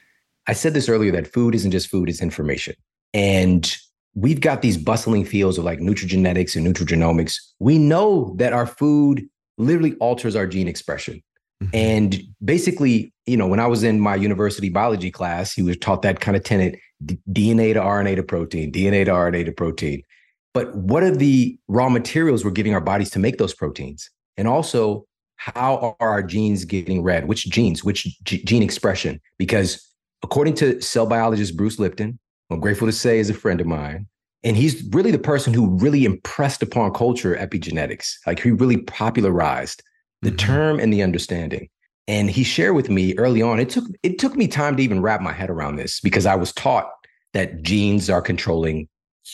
I said this earlier that food isn't just food, it's information. And we've got these bustling fields of like nutrigenetics and nutrigenomics. We know that our food literally alters our gene expression. Mm-hmm. And basically, you know, when I was in my university biology class, he was taught that kind of tenet D- DNA to RNA to protein, DNA to RNA to protein. But what are the raw materials we're giving our bodies to make those proteins? And also, how are our genes getting read? Which genes, which g- gene expression? Because according to cell biologist Bruce Lipton, I'm grateful to say is a friend of mine, and he's really the person who really impressed upon culture epigenetics. Like he really popularized the mm-hmm. term and the understanding. And he shared with me early on. It took it took me time to even wrap my head around this because I was taught that genes are controlling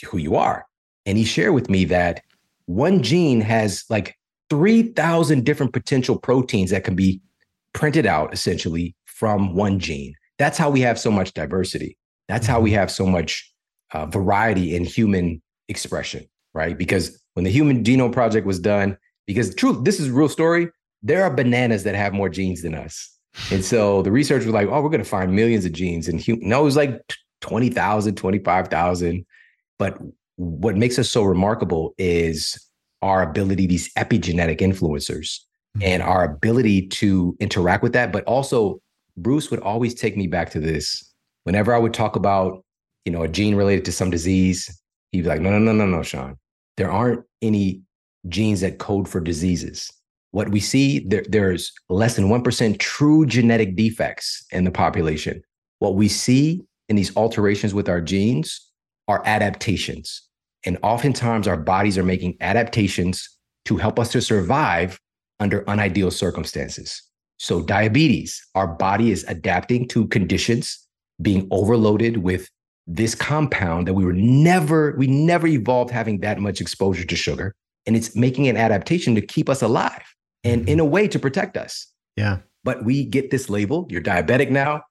who you are. And he shared with me that one gene has like 3,000 different potential proteins that can be printed out essentially from one gene. That's how we have so much diversity. That's how we mm-hmm. have so much uh, variety in human expression, right? Because when the Human Genome Project was done, because truth, this is a real story. There are bananas that have more genes than us. And so the research was like, oh, we're going to find millions of genes in human. No, it was like 20,000, 25,000. But what makes us so remarkable is our ability, these epigenetic influencers, mm-hmm. and our ability to interact with that. But also, Bruce would always take me back to this. Whenever I would talk about, you know, a gene related to some disease, he'd be like, no, no, no, no, no, Shawn. There aren't any genes that code for diseases. What we see, there, there's less than 1% true genetic defects in the population. What we see in these alterations with our genes are adaptations. And oftentimes our bodies are making adaptations to help us to survive under unideal circumstances. So, diabetes, our body is adapting to conditions, being overloaded with this compound that we were never, we never evolved having that much exposure to sugar. And it's making an adaptation to keep us alive and mm-hmm. in a way to protect us. Yeah. But we get this label you're diabetic now.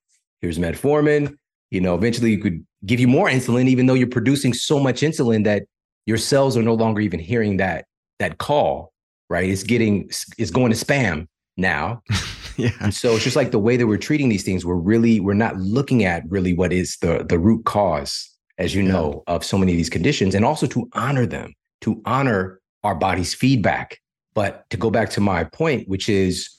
Here's metformin. You know, eventually you could give you more insulin, even though you're producing so much insulin that your cells are no longer even hearing that that call, right? It's getting it's going to spam now. yeah. And so it's just like the way that we're treating these things, we're really, we're not looking at really what is the the root cause, as you yeah. know, of so many of these conditions, and also to honor them, to honor our body's feedback. But to go back to my point, which is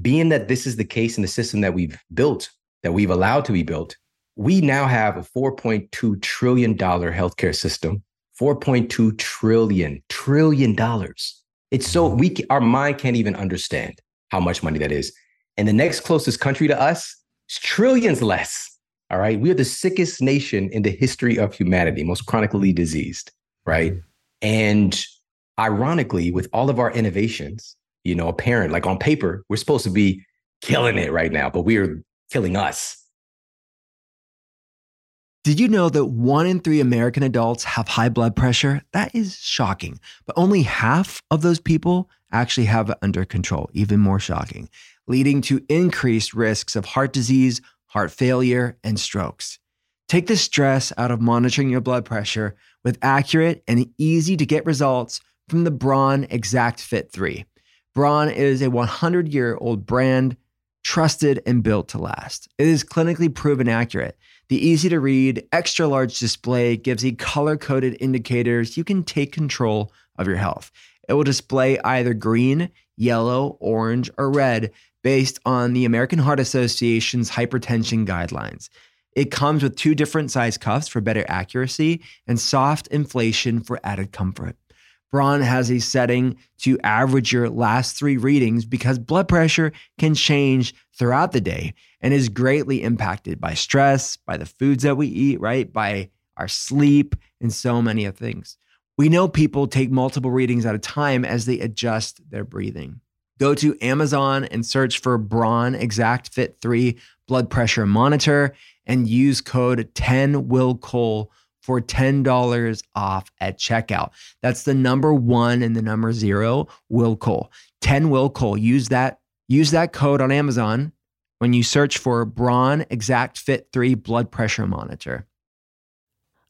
being that this is the case in the system that we've built, that we've allowed to be built, we now have a $4.2 trillion healthcare system. 4.2 trillion, trillion dollars. It's so mm-hmm. we our mind can't even understand how much money that is. And the next closest country to us is trillions less. All right. We are the sickest nation in the history of humanity, most chronically diseased. Right. And ironically, with all of our innovations, you know, apparent, like on paper, we're supposed to be killing it right now, but we are killing us. Did you know that one in three American adults have high blood pressure? That is shocking. But only half of those people actually have it under control, even more shocking, leading to increased risks of heart disease, heart failure, and strokes. Take the stress out of monitoring your blood pressure with accurate and easy to get results from the Braun Exact Fit 3. Braun is a 100 year old brand, trusted and built to last. It is clinically proven accurate. The easy to read, extra large display gives you color coded indicators you can take control of your health. It will display either green, yellow, orange, or red based on the American Heart Association's hypertension guidelines. It comes with two different size cuffs for better accuracy and soft inflation for added comfort. Braun has a setting to average your last three readings because blood pressure can change throughout the day and is greatly impacted by stress, by the foods that we eat, right? By our sleep, and so many of things. We know people take multiple readings at a time as they adjust their breathing. Go to Amazon and search for Braun Exact Fit 3 blood pressure monitor and use code 10 Will Cole for $10 off at checkout. That's the number one and the number zero, Will Cole. 10 Will Cole. Use that, use that code on Amazon when you search for Braun Exact Fit 3 blood pressure monitor.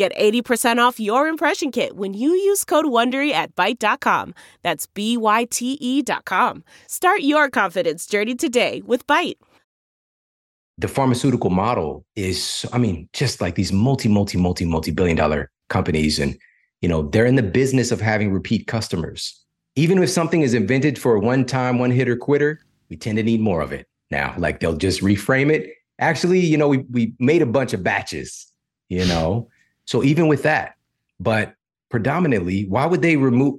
Get 80% off your impression kit when you use code WONDERY at Byte.com. That's B-Y-T-E dot com. Start your confidence journey today with Byte. The pharmaceutical model is, I mean, just like these multi, multi, multi, multi-billion dollar companies. And, you know, they're in the business of having repeat customers. Even if something is invented for a one-time, one-hitter quitter, we tend to need more of it now. Like they'll just reframe it. Actually, you know, we, we made a bunch of batches, you know, so even with that, but predominantly, why would they remove?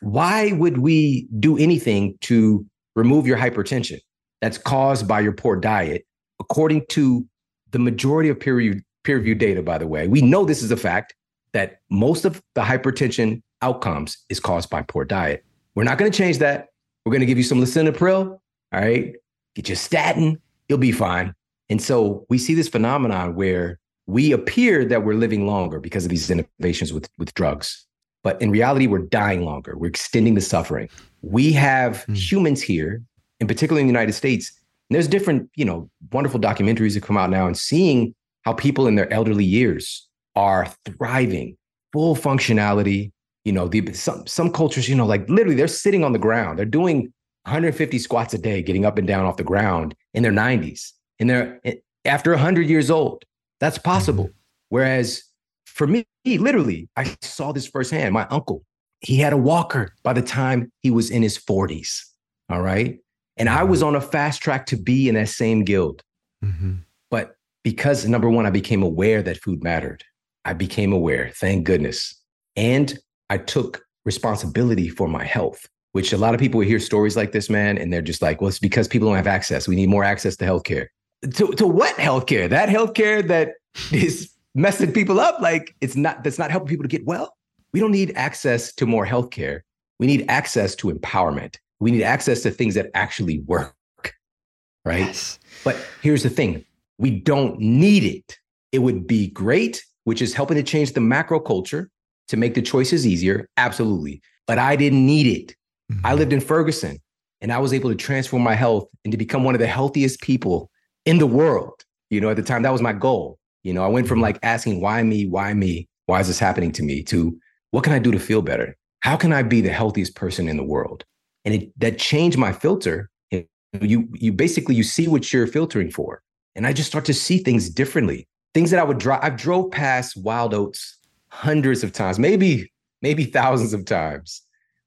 Why would we do anything to remove your hypertension that's caused by your poor diet? According to the majority of peer reviewed peer reviewed data, by the way, we know this is a fact that most of the hypertension outcomes is caused by poor diet. We're not going to change that. We're going to give you some lisinopril. All right, get your statin. You'll be fine. And so we see this phenomenon where we appear that we're living longer because of these innovations with, with drugs. But in reality, we're dying longer. We're extending the suffering. We have mm. humans here, in particular in the United States. There's different, you know, wonderful documentaries that come out now and seeing how people in their elderly years are thriving, full functionality. You know, the, some some cultures, you know, like literally they're sitting on the ground. They're doing 150 squats a day, getting up and down off the ground in their 90s. And they're eh, after 100 years old. That's possible. Whereas for me, literally, I saw this firsthand. My uncle, he had a walker by the time he was in his 40s. All right. And I was on a fast track to be in that same guild. Mm-hmm. But because number one, I became aware that food mattered. I became aware, thank goodness. And I took responsibility for my health, which a lot of people hear stories like this, man, and they're just like, well, it's because people don't have access. We need more access to healthcare to, to what healthcare? That healthcare that is messing people up. Like it's not that's not helping people to get well. We don't need access to more healthcare. We need access to empowerment. We need access to things that actually work. Right. Yes. But here's the thing: we don't need it. It would be great, which is helping to change the macro culture to make the choices easier. Absolutely. But I didn't need it. Mm-hmm. I lived in Ferguson and I was able to transform my health and to become one of the healthiest people in the world. You know, at the time, that was my goal. You know, I went from like asking, why me? Why me? Why is this happening to me? to what can I do to feel better? How can I be the healthiest person in the world? And it, that changed my filter. You, you basically, you see what you're filtering for. And I just start to see things differently. Things that I would drive, I've drove past wild oats hundreds of times, maybe, maybe thousands of times,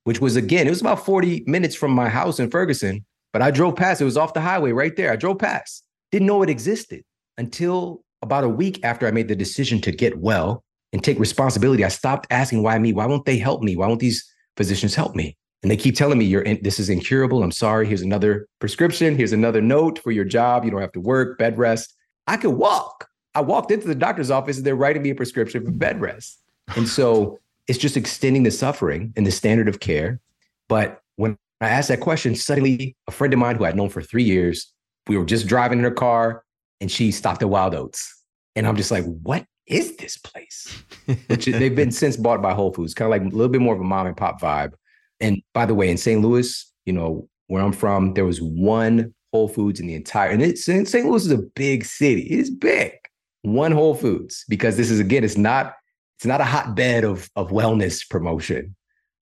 which was again, it was about 40 minutes from my house in Ferguson, but I drove past. It was off the highway right there. I drove past. Didn't know it existed until about a week after I made the decision to get well and take responsibility. I stopped asking why me? Why won't they help me? Why won't these physicians help me? And they keep telling me you're in, this is incurable. I'm sorry. Here's another prescription. Here's another note for your job. You don't have to work, bed rest. I could walk. I walked into the doctor's office and they're writing me a prescription for bed rest. And so it's just extending the suffering and the standard of care. But when I asked that question, suddenly a friend of mine who I'd known for three years we were just driving in her car and she stopped at Wild Oats. And I'm just like, what is this place? Which they've been since bought by Whole Foods, kind of like a little bit more of a mom and pop vibe. And by the way, in St. Louis, you know, where I'm from, there was one Whole Foods in the entire, and it's St. Louis is a big city. It's big. One Whole Foods, because this is again, it's not, it's not a hotbed of of wellness promotion.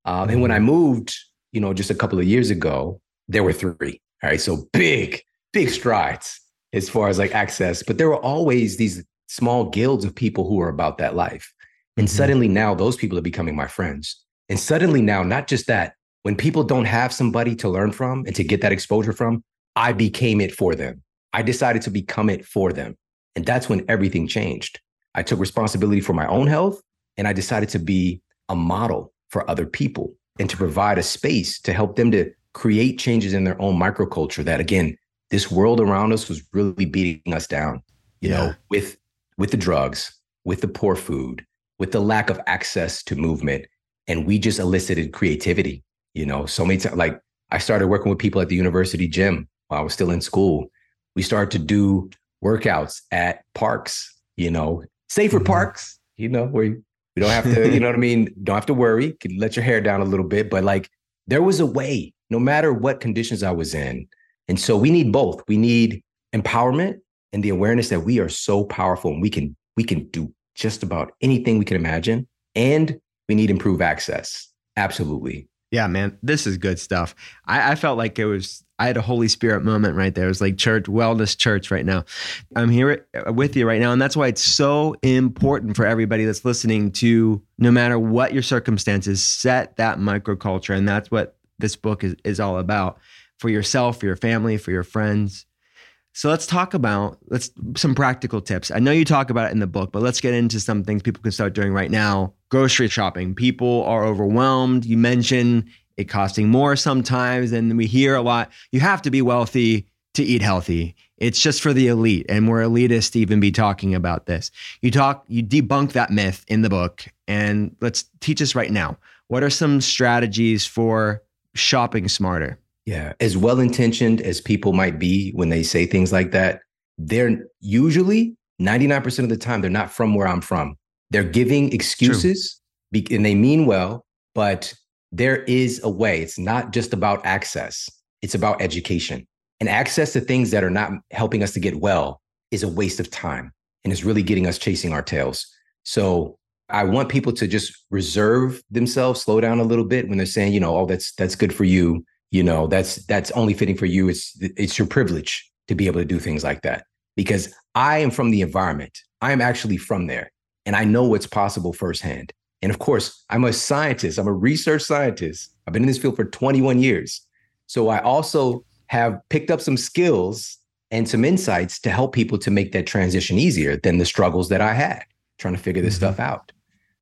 Um, and when I mm-hmm. moved, you know, just a couple of years ago, there were three. All right. So big, big strides as far as like access, but there were always these small guilds of people who were about that life. And mm-hmm. suddenly now those people are becoming my friends. And suddenly now, not just that, when people don't have somebody to learn from and to get that exposure from, I became it for them. I decided to become it for them. And that's when everything changed. I took responsibility for my own health and I decided to be a model for other people and to provide a space to help them to create changes in their own microculture that, again, this world around us was really beating us down, you yeah. know, with with the drugs, with the poor food, with the lack of access to movement. and we just elicited creativity. You know, so many times, like I started working with people at the university gym while I was still in school. We started to do workouts at parks, you know, safer mm-hmm. parks, you know, where we don't have to, you know what I mean? Don't have to worry. Can let your hair down a little bit. But like there was a way, no matter what conditions I was in. And so we need both. We need empowerment and the awareness that we are so powerful and we can we can do just about anything we can imagine. And we need improved access. Absolutely. Yeah, man, this is good stuff. I, I, felt like it was, I had a Holy Spirit moment right there. It was like church, wellness church right now. I'm here uh, with you right now. And that's why it's so important for everybody that's listening to, no matter what your circumstances, set that microculture. And that's what this book is, is all about for yourself, for your family, for your friends. So let's talk about let's some practical tips. I know you talk about it in the book, but let's get into some things people can start doing right now. Grocery shopping. People are overwhelmed. You mentioned it costing more sometimes, and we hear a lot. You have to be wealthy to eat healthy. It's just for the elite, and we're elitist to even be talking about this. You talk, you debunk that myth in the book, and let's teach us right now. What are some strategies for shopping smarter? Yeah, as well intentioned as people might be when they say things like that, they're usually 99% of the time, they're not from where I'm from. They're giving excuses be- and they mean well, but there is a way. It's not just about access, it's about education. And access to things that are not helping us to get well is a waste of time and is really getting us chasing our tails. So I want people to just reserve themselves, slow down a little bit when they're saying, you know, oh, that's that's good for you you know that's that's only fitting for you. It's it's your privilege to be able to do things like that because i am from the environment. I am actually from there and i know what's possible firsthand. And of course i'm a scientist. I'm a research scientist. I've been in this field for 21 years. So i also have picked up some skills and some insights to help people to make that transition easier than the struggles that i had trying to figure this mm-hmm. stuff out.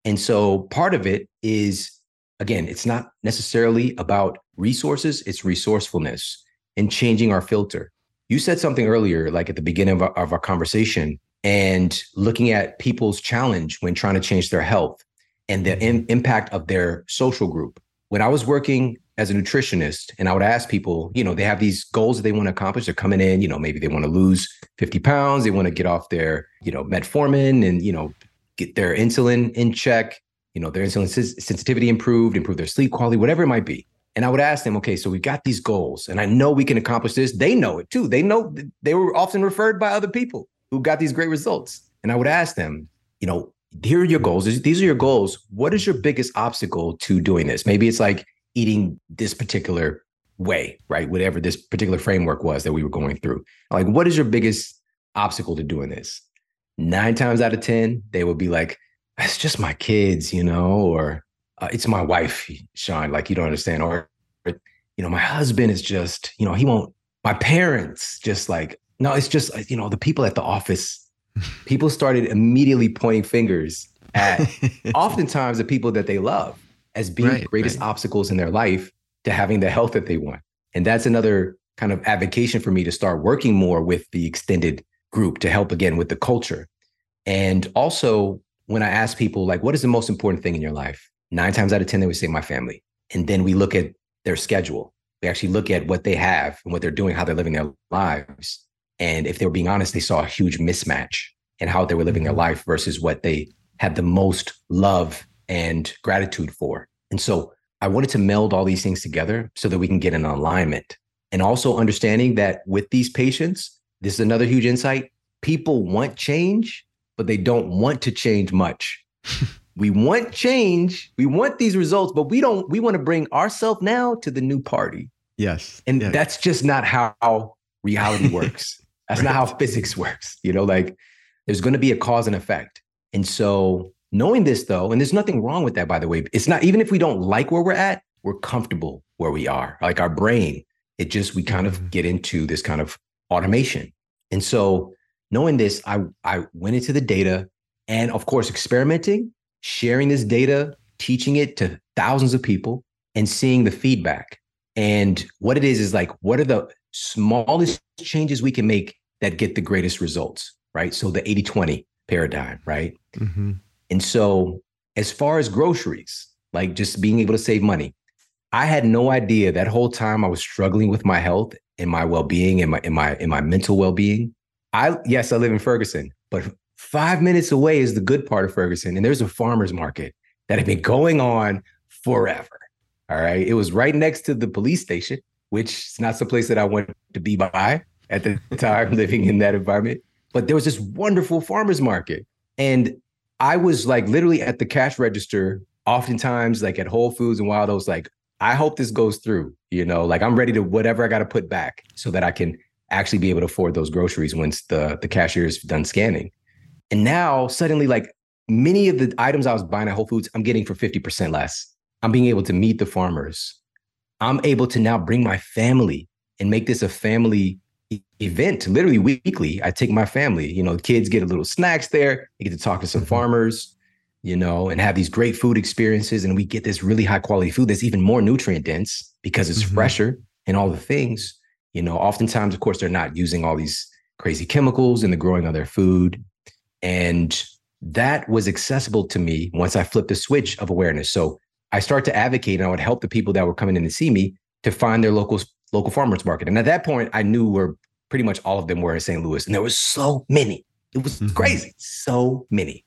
And so part of it is again, it's not necessarily about resources, it's resourcefulness and changing our filter. You said something earlier, like at the beginning of our, of our conversation, and looking at people's challenge when trying to change their health and the in, impact of their social group. When I was working as a nutritionist and I would ask people, you know, they have these goals that they want to accomplish. They're coming in, you know, maybe they want to lose 50 pounds, they want to get off their, you know, metformin and, you know, get their insulin in check you know, their insulin sensitivity improved, improve their sleep quality, whatever it might be. And I would ask them, okay, so we've got these goals and I know we can accomplish this. They know it too. They know they were often referred by other people who got these great results. And I would ask them, you know, here are your goals. These are your goals. What is your biggest obstacle to doing this? Maybe it's like eating this particular way, right? Whatever this particular framework was that we were going through. Like, what is your biggest obstacle to doing this? Nine times out of 10, they would be like, it's just my kids, you know, or uh, it's my wife, Shawn, like you don't understand. Or, you know, my husband is just, you know, he won't, my parents just like, no, it's just, you know, the people at the office, people started immediately pointing fingers at oftentimes the people that they love as being right, the greatest right. obstacles in their life to having the health that they want. And that's another kind of advocation for me to start working more with the extended group to help again with the culture. And also when I ask people, like, what is the most important thing in your life? Nine times out of 10, they would say, my family. And then we look at their schedule. We actually look at what they have and what they're doing, how they're living their lives. And if they were being honest, they saw a huge mismatch in how they were living their mm-hmm. life versus what they had the most love and gratitude for. And so I wanted to meld all these things together so that we can get an alignment. And also understanding that with these patients, this is another huge insight. People want change, but they don't want to change much. we want change. We want these results, but we don't, we want to bring ourselves now to the new party. Yes. And yes. that's just not how reality works. That's right. not how physics works. You know, like there's going to be a cause and effect. And so knowing this though, and there's nothing wrong with that, by the way, it's not, even if we don't like where we're at, we're comfortable where we are. Like our brain, it just, we kind mm-hmm. of get into this kind of automation. And so knowing this, I, I went into the data and, of course, experimenting, sharing this data, teaching it to thousands of people, and seeing the feedback. And what it is is like, what are the smallest changes we can make that get the greatest results, right? So the 80 20 paradigm, right? Mm-hmm. And so, as far as groceries, like just being able to save money. I had no idea that whole time I was struggling with my health and my well-being and my in my in my mental well-being. I yes, I live in Ferguson, but five minutes away is the good part of Ferguson, and there's a farmers market that had been going on forever. All right, it was right next to the police station, which is not some place that I wanted to be by at the time living in that environment. But there was this wonderful farmers market, and I was like literally at the cash register, oftentimes like at Whole Foods and Wild Oats, like I hope this goes through. You know, like I'm ready to whatever I got to put back so that I can actually be able to afford those groceries once the the cashier is done scanning. And now suddenly, like many of the items I was buying at Whole Foods, I'm getting for 50% less. I'm being able to meet the farmers. I'm able to now bring my family and make this a family event literally weekly. I take my family, you know, kids get a little snacks there, they get to talk to some mm-hmm. farmers, you know, and have these great food experiences. And we get this really high quality food that's even more nutrient dense because it's mm-hmm. fresher and all the things. You know, oftentimes, of course, they're not using all these crazy chemicals in the growing of their food. And that was accessible to me once I flipped the switch of awareness. So I start to advocate and I would help the people that were coming in to see me to find their local local farmers market. And at that point, I knew where pretty much all of them were in St. Louis, and there was so many. It was mm-hmm. crazy, so many.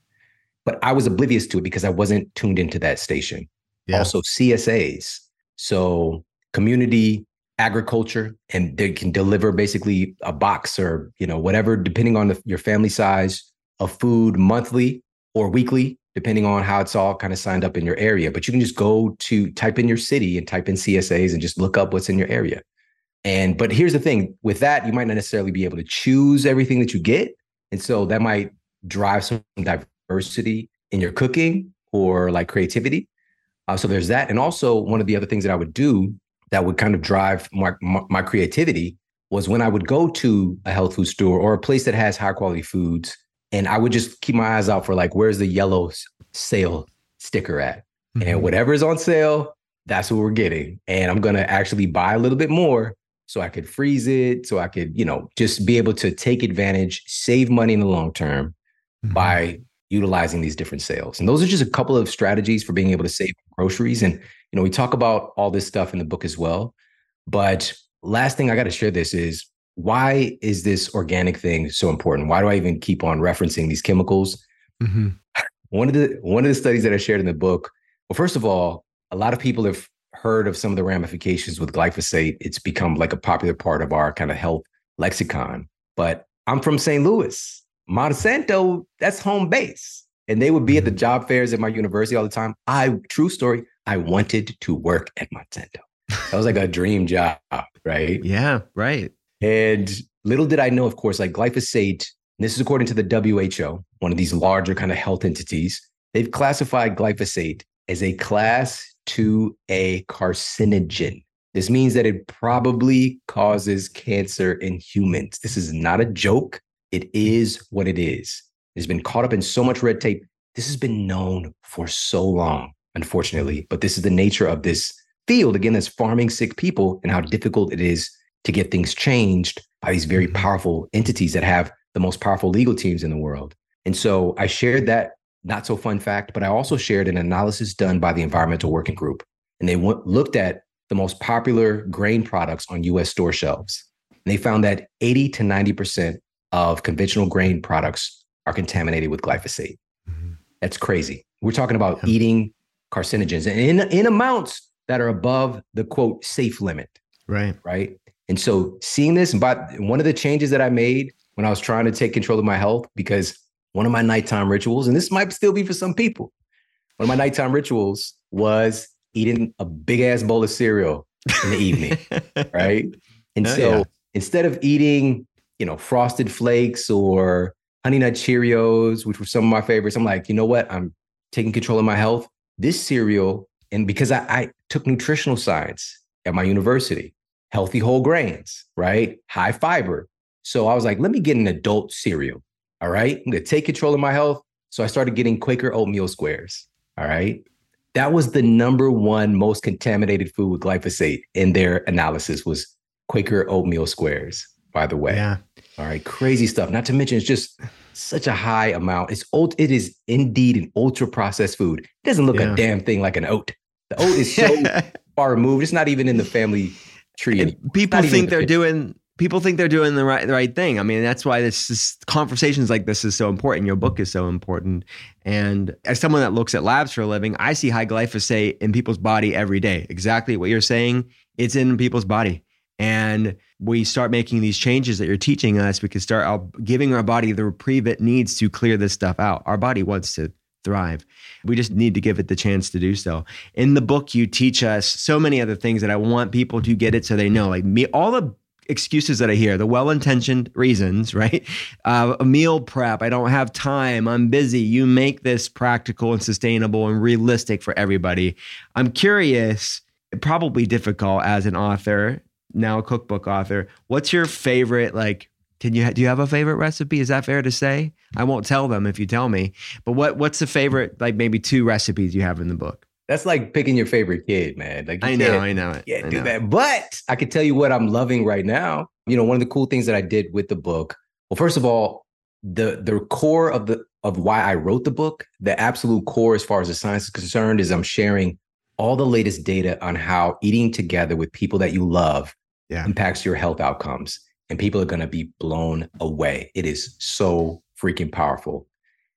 But I was oblivious to it because I wasn't tuned into that station. Yeah. Also, CSAs, so community agriculture, and they can deliver basically a box or you know whatever, depending on the, your family size, of food monthly or weekly depending on how it's all kind of signed up in your area. But you can just go to type in your city and type in CSAs and just look up what's in your area. And but here's the thing with that, you might not necessarily be able to choose everything that you get. And so that might drive some diversity in your cooking or like creativity. Uh, so there's that. And also, one of the other things that I would do that would kind of drive my, my, my creativity was when I would go to a health food store or a place that has high quality foods and I would just keep my eyes out for like, where's the yellow sale sticker at? Mm-hmm. And whatever is on sale, that's what we're getting. And I'm gonna actually buy a little bit more so I could freeze it, so I could, you know, just be able to take advantage, save money in the long term mm-hmm. by utilizing these different sales. And those are just a couple of strategies for being able to save groceries. And, you know, we talk about all this stuff in the book as well. But last thing I got to share this is why is this organic thing so important? Why do I even keep on referencing these chemicals? Mm-hmm. One of the one of the studies that I shared in the book. Well, first of all, a lot of people have heard of some of the ramifications with glyphosate. It's become like a popular part of our kind of health lexicon. But I'm from St. Louis. Monsanto, that's home base. And they would be at the mm-hmm. job fairs at my university all the time. I, true story, I wanted to work at Monsanto. That was like a dream job, right? Yeah, right. And little did I know, of course, like glyphosate, this is according to the WHO, one of these larger kind of health entities, they've classified glyphosate as a class 2A carcinogen. This means that it probably causes cancer in humans. This is not a joke. It is what it is. It's been caught up in so much red tape. This has been known for so long, unfortunately. But this is the nature of this field, again, that's farming sick people and how difficult it is to get things changed by these very mm-hmm. powerful entities that have the most powerful legal teams in the world. And so I shared that not so fun fact, but I also shared an analysis done by the Environmental Working Group. And they looked at the most popular grain products on US store shelves. And they found that 80 to 90% of conventional grain products are contaminated with glyphosate. Mm-hmm. That's crazy. We're talking about yeah. eating carcinogens in, in amounts that are above the quote safe limit. Right. Right. And so seeing this, but one of the changes that I made when I was trying to take control of my health, because one of my nighttime rituals, and this might still be for some people, one of my nighttime rituals was eating a big ass bowl of cereal in the evening. right. And oh, so yeah. instead of eating, you know, frosted flakes or honey nut Cheerios, which were some of my favorites, I'm like, you know what? I'm taking control of my health. This cereal, and because I, I took nutritional science at my university, healthy whole grains, right? High fiber. So I was like, let me get an adult cereal. All right. I'm going to take control of my health. So I started getting Quaker oatmeal squares. All right. That was the number one most contaminated food with glyphosate in their analysis was Quaker oatmeal squares, by the way. Yeah. All right. Crazy stuff. Not to mention, it's just such a high amount. It's old. It is indeed an ultra processed food. It doesn't look yeah. a damn thing like an oat. The oat is so far removed. It's not even in the family tree. And people think they're doing people think they're doing the right the right thing. I mean, that's why this, this conversations like this is so important. Your book is so important. And as someone that looks at labs for a living, I see high glyphosate in people's body every day. Exactly what you're saying. It's in people's body. And we start making these changes that you're teaching us, we can start giving our body the reprieve it needs to clear this stuff out. Our body wants to thrive. We just need to give it the chance to do so. In the book, you teach us so many other things that I want people to get it so they know. Like me, all the excuses that I hear, the well intentioned reasons, right? Uh, meal prep, I don't have time, I'm busy. You make this practical and sustainable and realistic for everybody. I'm curious, probably difficult as an author, now a cookbook author. What's your favorite, like, can you do you have a favorite recipe? Is that fair to say? I won't tell them if you tell me. But what what's the favorite like maybe two recipes you have in the book? That's like picking your favorite kid, man. Like I know, I know it. Yeah, do that. But I can tell you what I'm loving right now. You know, one of the cool things that I did with the book. Well, first of all, the the core of the of why I wrote the book, the absolute core as far as the science is concerned, is I'm sharing all the latest data on how eating together with people that you love yeah. impacts your health outcomes. And people are going to be blown away. It is so freaking powerful.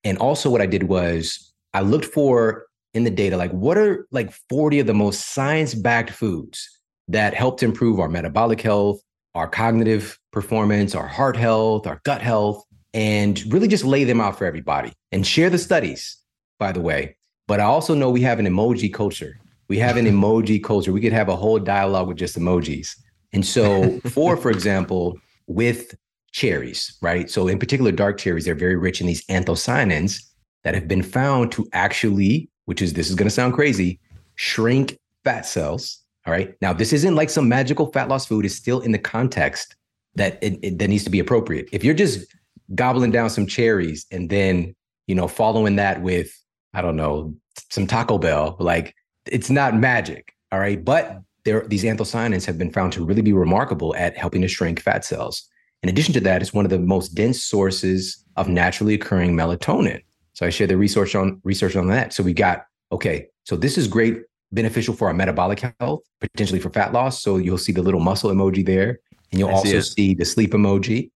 And also, what I did was I looked for in the data, like what are like 40 of the most science backed foods that helped improve our metabolic health, our cognitive performance, our heart health, our gut health, and really just lay them out for everybody and share the studies, by the way. But I also know we have an emoji culture. We have an emoji culture. We could have a whole dialogue with just emojis. And so, for for example, with cherries, right? So, in particular, dark cherries, they're very rich in these anthocyanins that have been found to actually which is this is going to sound crazy, shrink fat cells. All right. Now, this isn't like some magical fat loss food. It's still in the context that it, it, that needs to be appropriate. If you're just gobbling down some cherries and then you know following that with I don't know some Taco Bell, like it's not magic. All right, but there these anthocyanins have been found to really be remarkable at helping to shrink fat cells. In addition to that, it's one of the most dense sources of naturally occurring melatonin. So I shared the research on research on that. So we got okay. So this is great, beneficial for our metabolic health, potentially for fat loss. So you'll see the little muscle emoji there, and you'll I also see, see the sleep emoji,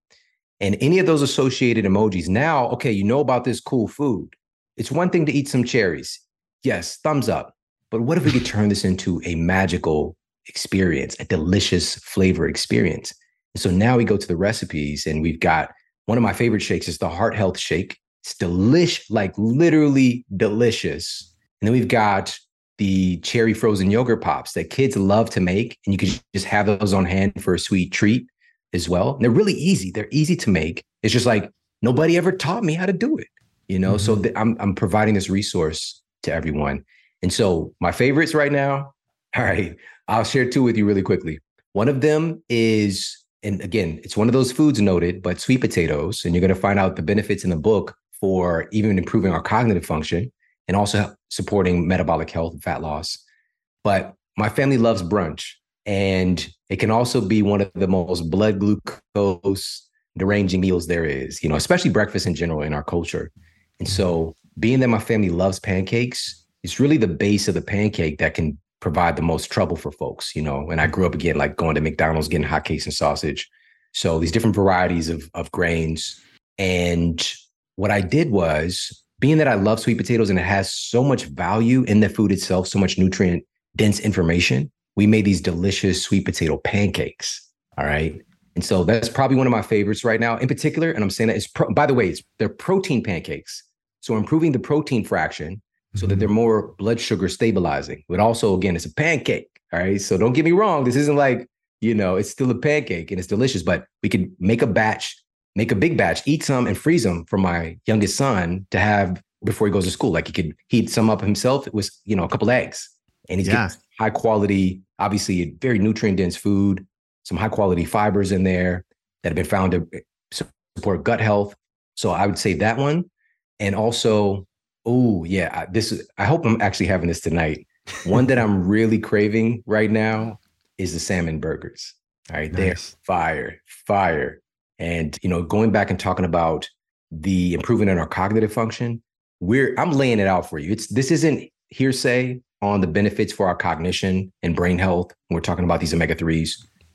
and any of those associated emojis. Now, okay, you know about this cool food. It's one thing to eat some cherries. Yes, thumbs up. But what if we could turn this into a magical experience, a delicious flavor experience? And so now we go to the recipes, and we've got one of my favorite shakes is the heart health shake. It's delicious, like literally delicious. And then we've got the cherry frozen yogurt pops that kids love to make. And you can just have those on hand for a sweet treat as well. And they're really easy. They're easy to make. It's just like nobody ever taught me how to do it, you know? Mm-hmm. So th- I'm, I'm providing this resource to everyone. And so my favorites right now, all right, I'll share two with you really quickly. One of them is, and again, it's one of those foods noted, but sweet potatoes. And you're going to find out the benefits in the book for even improving our cognitive function and also supporting metabolic health and fat loss. But my family loves brunch, and it can also be one of the most blood glucose deranging meals there is, you know, especially breakfast in general in our culture. And so, being that my family loves pancakes, it's really the base of the pancake that can provide the most trouble for folks, you know. And I grew up again, like going to McDonald's, getting hotcakes and sausage. So, these different varieties of, of grains. And what I did was, being that I love sweet potatoes and it has so much value in the food itself, so much nutrient dense information, we made these delicious sweet potato pancakes. All right. And so that's probably one of my favorites right now in particular. And I'm saying that it's, pro- by the way, it's, they're protein pancakes. So improving the protein fraction so that they're mm-hmm. more blood sugar stabilizing. But also, again, it's a pancake. All right. So don't get me wrong. This isn't like, you know, it's still a pancake and it's delicious, but we could make a batch make a big batch, eat some and freeze them for my youngest son to have before he goes to school. Like he could heat some up himself. It was, you know, a couple eggs. And he's yeah. getting high quality, obviously very nutrient dense food, some high quality fibers in there that have been found to support gut health. So I would say that one. And also, oh yeah, this is I hope I'm actually having this tonight. one that I'm really craving right now is the salmon burgers. All right, nice. they're fire, fire. And, you know, going back and talking about the improvement in our cognitive function. We're I'm laying it out for you. It's this isn't hearsay on the benefits for our cognition and brain health. We're talking about these omega 3s,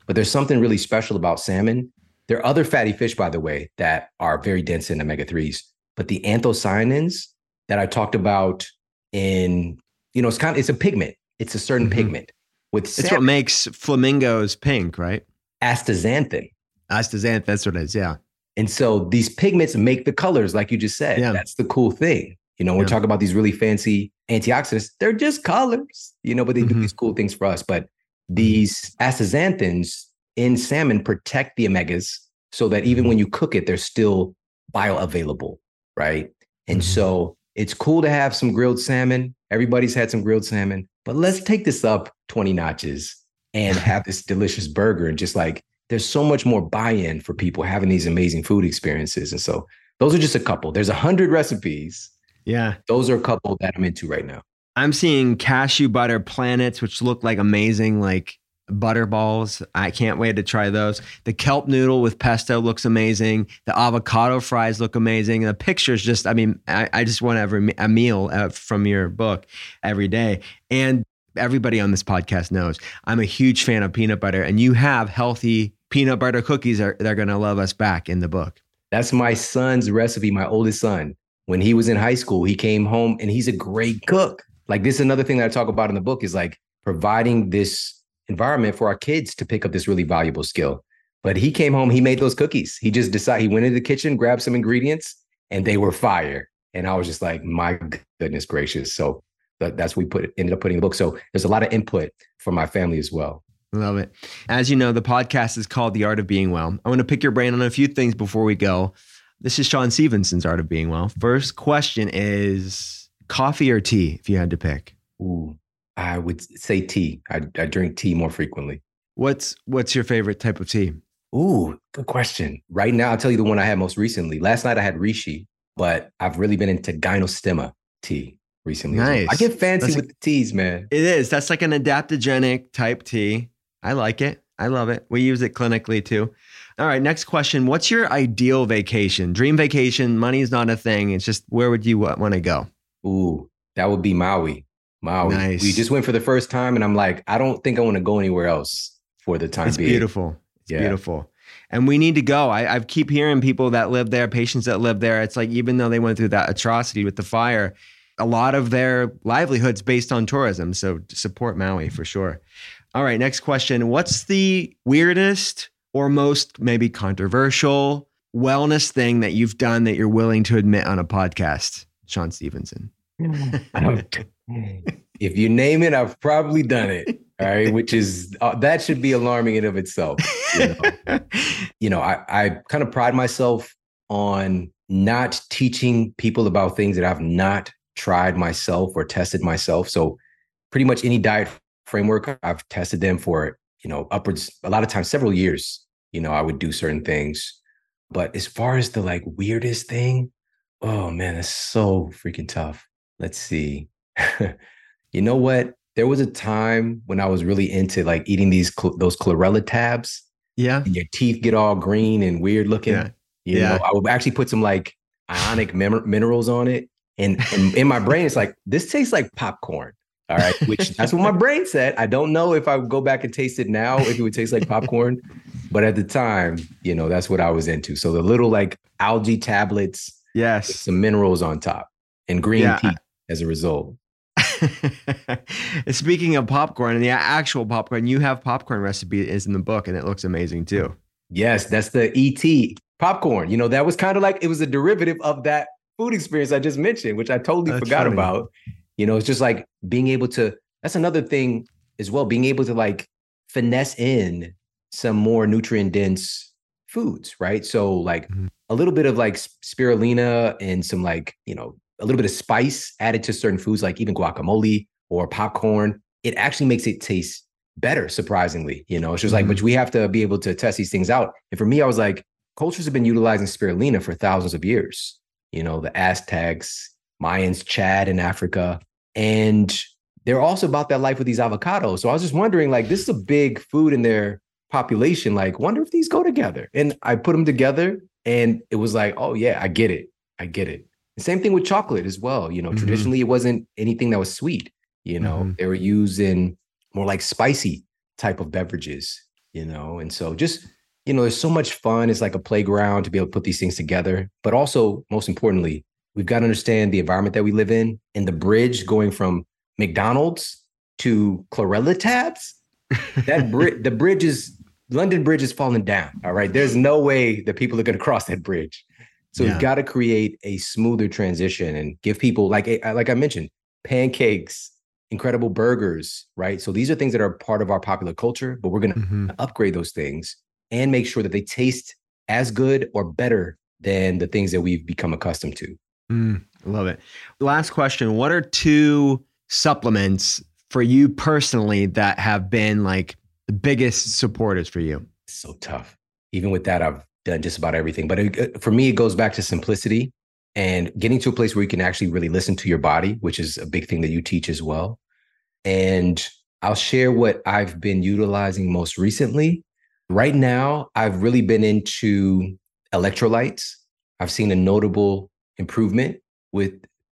but there's something really special about salmon. There are other fatty fish, by the way, that are very dense in omega 3s, but the anthocyanins that I talked about in, you know, it's kind of, it's a pigment. It's a certain mm-hmm. pigment. With salmon, it's what makes flamingos pink, right? Astaxanthin. Astaxanthin, that's what it is. Yeah. And so these pigments make the colors, like you just said. Yeah. That's the cool thing. You know, when yeah. we talk about these really fancy antioxidants, they're just colors, you know, but they mm-hmm. do these cool things for us. But these astaxanthins in salmon protect the omegas so that even when you cook it, they're still bioavailable, right? And mm-hmm. so it's cool to have some grilled salmon. Everybody's had some grilled salmon, but let's take this up 20 notches and have this delicious burger and just like there's so much more buy-in for people having these amazing food experiences. And so those are just a couple. There's a hundred recipes. Yeah. Those are a couple that I'm into right now. I'm seeing cashew butter planets, which look like amazing, like butter balls. I can't wait to try those. The kelp noodle with pesto looks amazing. The avocado fries look amazing. The pictures just, I mean, I, I just want every a meal uh, from your book every day. And everybody on this podcast knows I'm a huge fan of peanut butter, and you have healthy peanut butter cookies are they're gonna love us back in the book. That's my son's recipe, my oldest son. When he was in high school, he came home and he's a great cook. Like this is another thing that I talk about in the book is like providing this environment for our kids to pick up this really valuable skill. But he came home, he made those cookies. He just decided he went into the kitchen, grabbed some ingredients, and they were fire. And I was just like, my goodness gracious. So that's what we put ended up putting in the book. So there's a lot of input from my family as well. Love it. As you know, the podcast is called The Art of Being Well. I want to pick your brain on a few things before we go. This is Shawn Stevenson's Art of Being Well. First question is coffee or tea, if you had to pick? Ooh, I would say tea. I, I drink tea more frequently. What's what's your favorite type of tea? Ooh, good question. Right now, I'll tell you the one I had most recently. Last night I had Rishi, but I've really been into Gynostemma tea recently. Nice. I get fancy That's with the teas, man. It is. That's like an adaptogenic type tea. I like it. I love it. We use it clinically too. All right, next question. What's your ideal vacation? Dream vacation, Money is not a thing. It's just where would you want to go? Ooh, that would be Maui. Maui. Nice. We just went for the first time and I'm like, I don't think I want to go anywhere else for the time it's being. beautiful. It's yeah. beautiful. And we need to go. I, I keep hearing people that live there, patients that live there. It's like even though they went through that atrocity with the fire, a lot of their livelihoods based on tourism. So support Maui for sure. All right, next question. What's the weirdest or most maybe controversial wellness thing that you've done that you're willing to admit on a podcast, Shawn Stevenson? if you name it, I've probably done it. All right, which is uh, that should be alarming in of itself. You know, you know I, I kind of pride myself on not teaching people about things that I've not tried myself or tested myself. So pretty much any diet framework, I've tested them for, you know, upwards, a lot of times, several years, you know, I would do certain things. But as far as the like weirdest thing, oh man, that's so freaking tough. Let's see. you know what? There was a time when I was really into like eating these those chlorella tabs. Yeah. And your teeth get all green and weird looking. Yeah. You yeah. know, I would actually put some like ionic mem- minerals on it. And, and in my brain, it's like, this tastes like popcorn. All right. Which that's what my brain said. I don't know if I would go back and taste it now, if it would taste like popcorn. But at the time, you know, that's what I was into. So the little like algae tablets, yes, some minerals on top and green yeah. tea as a result. Speaking of popcorn and the actual popcorn, you have popcorn recipe is in the book and it looks amazing too. Yes, that's the ET popcorn. You know, that was kind of like it was a derivative of that food experience I just mentioned, which I totally that's forgot funny. about. You know, it's just like being able to, that's another thing as well, being able to like finesse in some more nutrient dense foods, right? So, like mm-hmm. a little bit of like spirulina and some like, you know, a little bit of spice added to certain foods, like even guacamole or popcorn, it actually makes it taste better, surprisingly. You know, it's just mm-hmm. like, but we have to be able to test these things out. And for me, I was like, cultures have been utilizing spirulina for thousands of years. You know, the Aztecs, Mayans, Chad in Africa. And they're also about that life with these avocados. So I was just wondering, like, this is a big food in their population. Like, wonder if these go together. And I put them together And it was like, oh yeah, I get it. I get it. The same thing with chocolate as well. You know, mm-hmm. traditionally it wasn't anything that was sweet. You know, mm-hmm. they were using more like spicy type of beverages, you know, and so just you know, there's so much fun. It's like a playground to be able to put these things together. But also, most importantly, we've got to understand the environment that we live in and the bridge going from McDonald's to chlorella tabs. That bridge, the bridge is London Bridge is falling down. All right. There's no way that people are going to cross that bridge. So yeah. we've got to create a smoother transition and give people like like I mentioned, pancakes, incredible burgers, right? So these are things that are part of our popular culture, but we're going to mm-hmm. upgrade those things and make sure that they taste as good or better than the things that we've become accustomed to. Mm, love it. Last question What are two supplements for you personally that have been like the biggest supporters for you? So tough. Even with that, I've done just about everything. But it, for me, it goes back to simplicity and getting to a place where you can actually really listen to your body, which is a big thing that you teach as well. And I'll share what I've been utilizing most recently. Right now, I've really been into electrolytes. I've seen a notable improvement with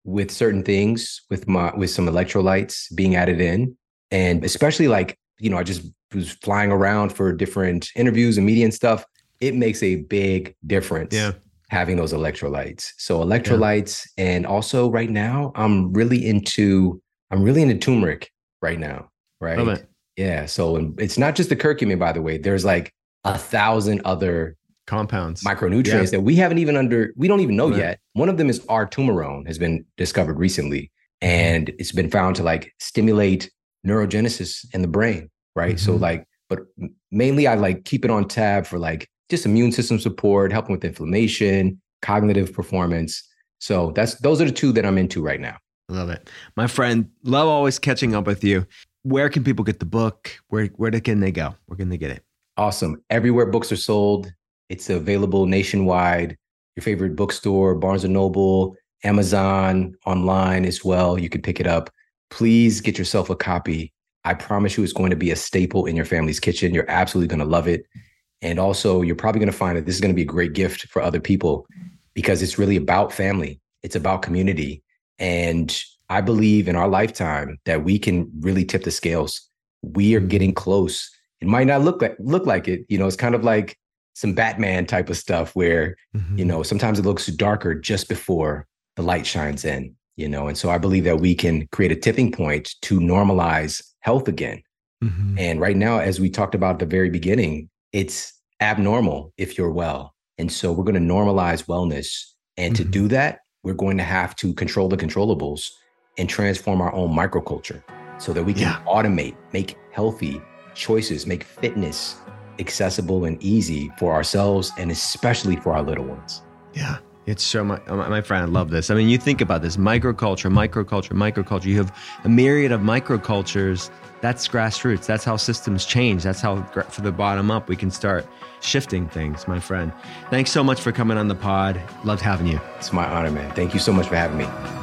with certain things with my with some electrolytes being added in and especially like you know I just was flying around for different interviews and media and stuff it makes a big difference yeah having those electrolytes so electrolytes yeah. and also right now I'm really into I'm really into turmeric right now right yeah so it's not just the curcumin by the way there's like a thousand other compounds, micronutrients yeah. that we haven't even under, we don't even know right. yet. One of them is R-turmerone has been discovered recently, and it's been found to like stimulate neurogenesis in the brain, right? Mm-hmm. So like, but mainly I like keep it on tab for like just immune system support, helping with inflammation, cognitive performance. So that's those are the two that I'm into right now. Love it. My friend, love always catching up with you. Where can people get the book? Where where can they go? Where can they get it? Awesome. Everywhere books are sold. It's available nationwide. Your favorite bookstore, Barnes and Noble, Amazon, online as well. You can pick it up. Please get yourself a copy. I promise you, it's going to be a staple in your family's kitchen. You're absolutely going to love it. And also, you're probably going to find that this is going to be a great gift for other people because it's really about family, it's about community. And I believe in our lifetime that we can really tip the scales. We are getting close. It might not look like look like it. You know, it's kind of like some Batman type of stuff where, mm-hmm. you know, sometimes it looks darker just before the light shines in, you know. And so I believe that we can create a tipping point to normalize health again. Mm-hmm. And right now, as we talked about at the very beginning, it's abnormal if you're well. And so we're going to normalize wellness. And mm-hmm. to do that, we're going to have to control the controllables and transform our own microculture so that we can yeah. automate, make healthy choices, make fitness accessible and easy for ourselves and especially for our little ones. Yeah. It's so much, uh, my friend, I love this. I mean, you think about this microculture, microculture, microculture. You have a myriad of microcultures. That's grassroots. That's how systems change. That's how, for the bottom up, we can start shifting things, my friend. Thanks so much for coming on the pod. Loved having you. It's my honor, man. Thank you so much for having me.